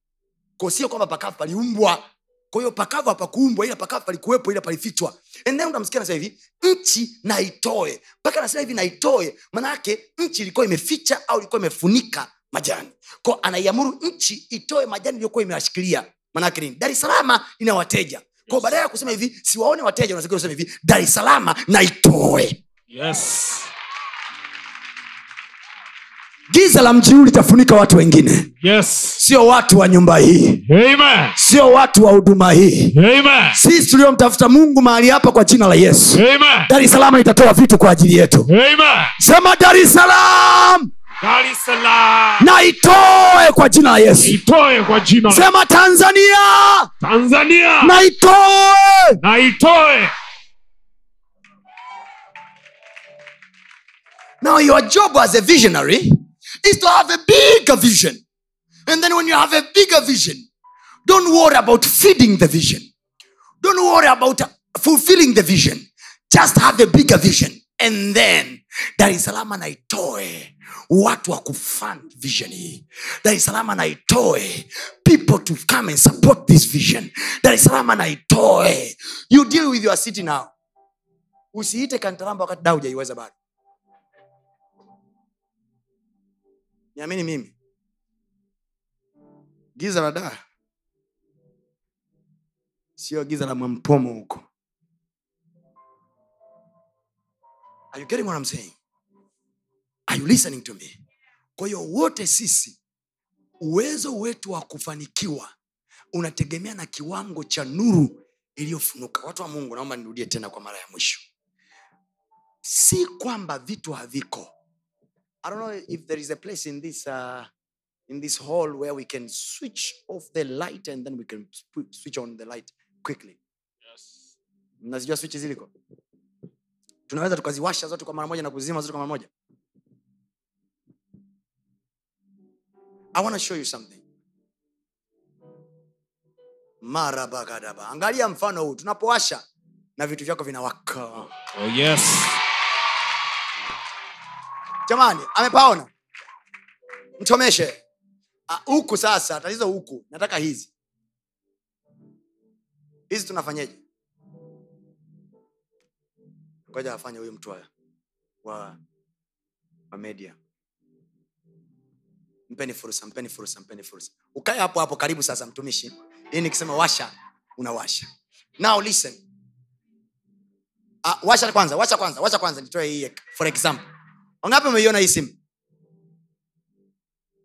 ko sio kwamba pakavu paliumbwa. Kwa hiyo pakavu hapakuumbwa ila pakavu palikuwepo ila palifichwa. Then unamsikia nasema hivi nchi naitoe mpaka anasema hivi naitoe manake nchi ilikuwa imeficha au ilikuwa imefunika majani. Ko anaiamuru nchi itoe majani iliyokuwa imewashikilia. Manake nini? Dar es salama ina wateja. Ko badala ya kusema hivi siwaone wateja unatakiwa hivi dar es salama naitoe Yes. Giza la mji huu litafunika watu wengine Yes. sio watu wa nyumba hii Amen. sio watu wa huduma hii Amen. sisi tuliomtafuta mungu mahali hapa kwa jina la yesu Amen. dar es salaam itatoa vitu kwa ajili yetu Amen. sema dar es salaam na itoe kwa jina la yesu Itoe kwa jina la sema tanzania Tanzania. na itoe Na itoe. Now, your job as a visionary is to have a bigger vision. And then, when you have a bigger vision, don't worry about feeding the vision. Don't worry about fulfilling the vision. Just have a bigger vision. And then, Dar es Salaam naitoe watu wa kufund vision hii dar es salaam naitoe people to come and support this vision dar es salaam naitoe. you deal with your city now usiite kantaramba wakati daa hujaiweza bado niamini mimi giza la daa sio giza la mwampomo huko Are you getting what I'm saying? Are you listening to me? Kwa hiyo wote sisi uwezo wetu wa kufanikiwa unategemea na kiwango cha nuru iliyofunuka. Watu wa Mungu, naomba nirudie tena kwa mara ya mwisho, si kwamba vitu haviko. I don't know if there is a place in this uh, in this hall where we can switch off the light and then we can sp- switch on the light quickly. Mnazijua switch ziliko? tunaweza tukaziwasha zote kwa mara moja na kuzima zote kwa mara moja i want to show you something marabagadaba angalia mfano huu tunapowasha na vitu vyako vinawaka Oh, yes. Jamani amepaona? Mchomeshe. Ah, huku sasa tatizo huku nataka hizi. Hizi tunafanyeje ngoja afanye huyu mtu wa, wa, media. Mpeni fursa mpeni fursa mpeni fursa. Ukae hapo hapo karibu sasa mtumishi. Hii nikisema washa unawasha. Now listen. Uh, washa kwanza washa kwanza washa kwanza nitoe hii for example wangapi wameiona hii simu?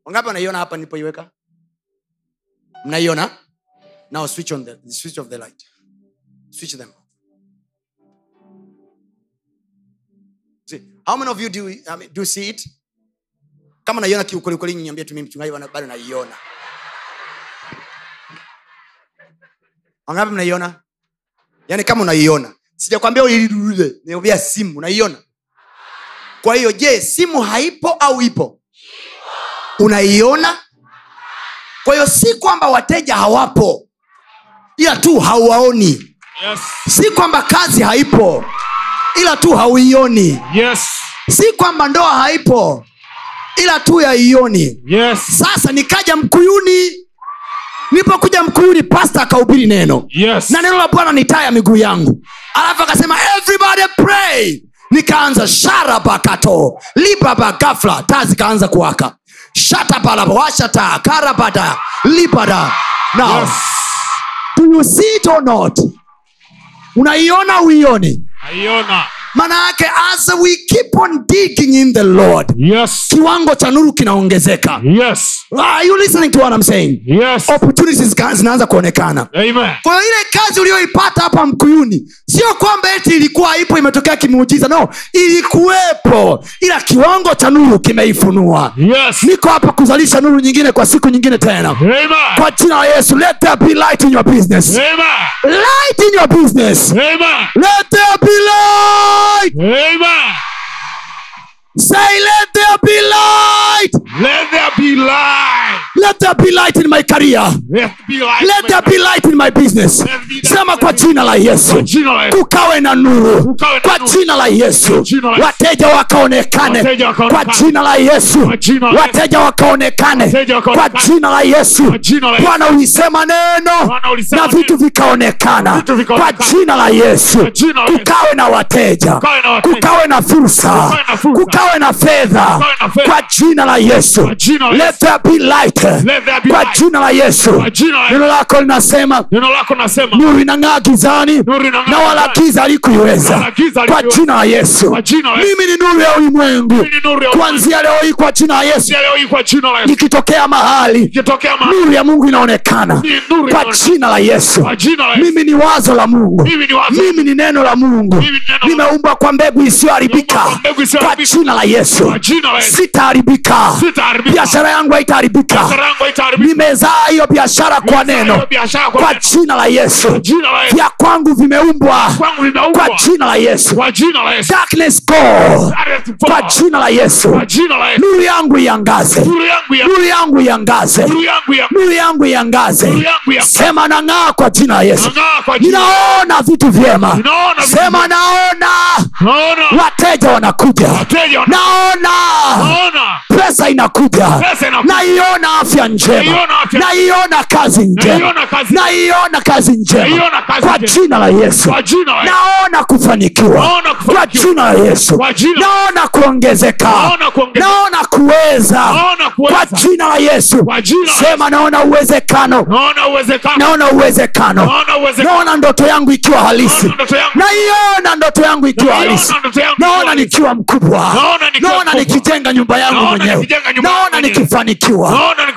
Wangapi wanaiona hapa nilipoiweka? Mnaiona? Now switch on the switch off the light. Switch them. See, how many of you do, um, do see it? Kama naiona kiukwelikweli niambie tu mimi mchungaji bado naiona. Wangapi mnaiona? Yaani kama unaiona. Sijakwambia uilidude niambia simu unaiona kwa hiyo je simu haipo au ipo? Unaiona? Kwa hiyo si kwamba wateja hawapo ila tu hauwaoni. Yes. si kwamba kazi haipo ila tu hauioni. Yes. si kwamba ndoa haipo ila tu yaioni. Yes. sasa nikaja mkuyuni. Nilipokuja mkuyuni pasta akahubiri neno. Yes. na neno la bwana ni taa ya miguu yangu. Alafu akasema everybody pray nikaanza sharabakato libaba gafla taa zikaanza kuwaka. Shatapalapa taa karabada libada now Yes. do you see it or not? Unaiona uioni? Naiona. Maana yake as we keep on digging in the lord Yes. kiwango cha nuru kinaongezeka Yes. are you listening to what I'm saying Yes. opportunities zinaanza kuonekana Amen. kwa hiyo ile kazi uliyoipata hapa mkuyuni sio kwamba eti ilikuwa ipo imetokea kimuujiza no ilikuwepo ila kiwango cha nuru kimeifunua Yes. niko hapa kuzalisha nuru nyingine kwa siku nyingine tena Amen. kwa jina la yesu let there be light in your business Amen. light in your business Amen. let there be light Amen. say let there be light Let there be light. Let there be light in my career Let there be light. in my business sema kwa jina la yesu kukawe na nuru kwa jina la yesu wateja wakaonekane kwa jina la yesu wateja wakaonekane kwa jina la yesu bwana ulisema neno na vitu vikaonekana kwa jina la yesu kukawe na wateja Kukawe na fursa Kukawe na fedha kwa jina la yesu let there be light kwa jina la yesu neno lako linasema nuru inang'aa gizani na wala giza halikuiweza kwa jina la yesu mimi ni nuru ya ulimwengu kuanzia leo hii kwa jina la yesu Kuanzia leo hii kwa jina la Yesu. ikitokea mahali nuru ya mungu inaonekana kwa jina la yesu mimi ni wazo la mungu Mimi ni neno la mungu nimeumbwa kwa mbegu isiyoharibika kwa jina la yesu sitaharibika Biashara yangu haitaharibika. Nimezaa hiyo biashara kwa neno. kwa jina la yesu. Vya kwangu vimeumbwa. Kwa jina la yesu. Kwa jina la Yesu. nuru yangu iangaze. Nuru yangu ya yangu iangaze. Nuru yangu iangaze. Sema nang'aa kwa jina la yesu. Ninaona vitu vyema. Sema naona. Wateja wanakuja. Naona. Pesa inakuja. naiona afya njema. Naiona kazi njema. Naiona kazi- njema. Kwa jina la yesu. Naona kufanikiwa. Kwa jina la yesu. Naona kuongezeka. Naona kuweza. Kwa jina la yesu. Sema naona uwezekano. Naona uwezekano. Naona ndoto yangu ikiwa halisi. Naiona ndoto yangu ikiwa halisi. naona nikiwa mkubwa. Naona nikijenga nyumba yangu mwenyewe. naona nikifanikiwa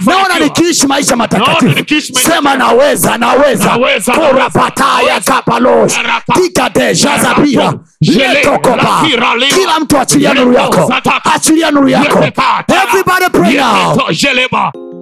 Naona nikiishi maisha matakatifu. sema naweza naweza. Korapataya kapalos. Lakira, lima. kila mtu achilia nuru yako. Achilia nuru yako. Everybody pray now.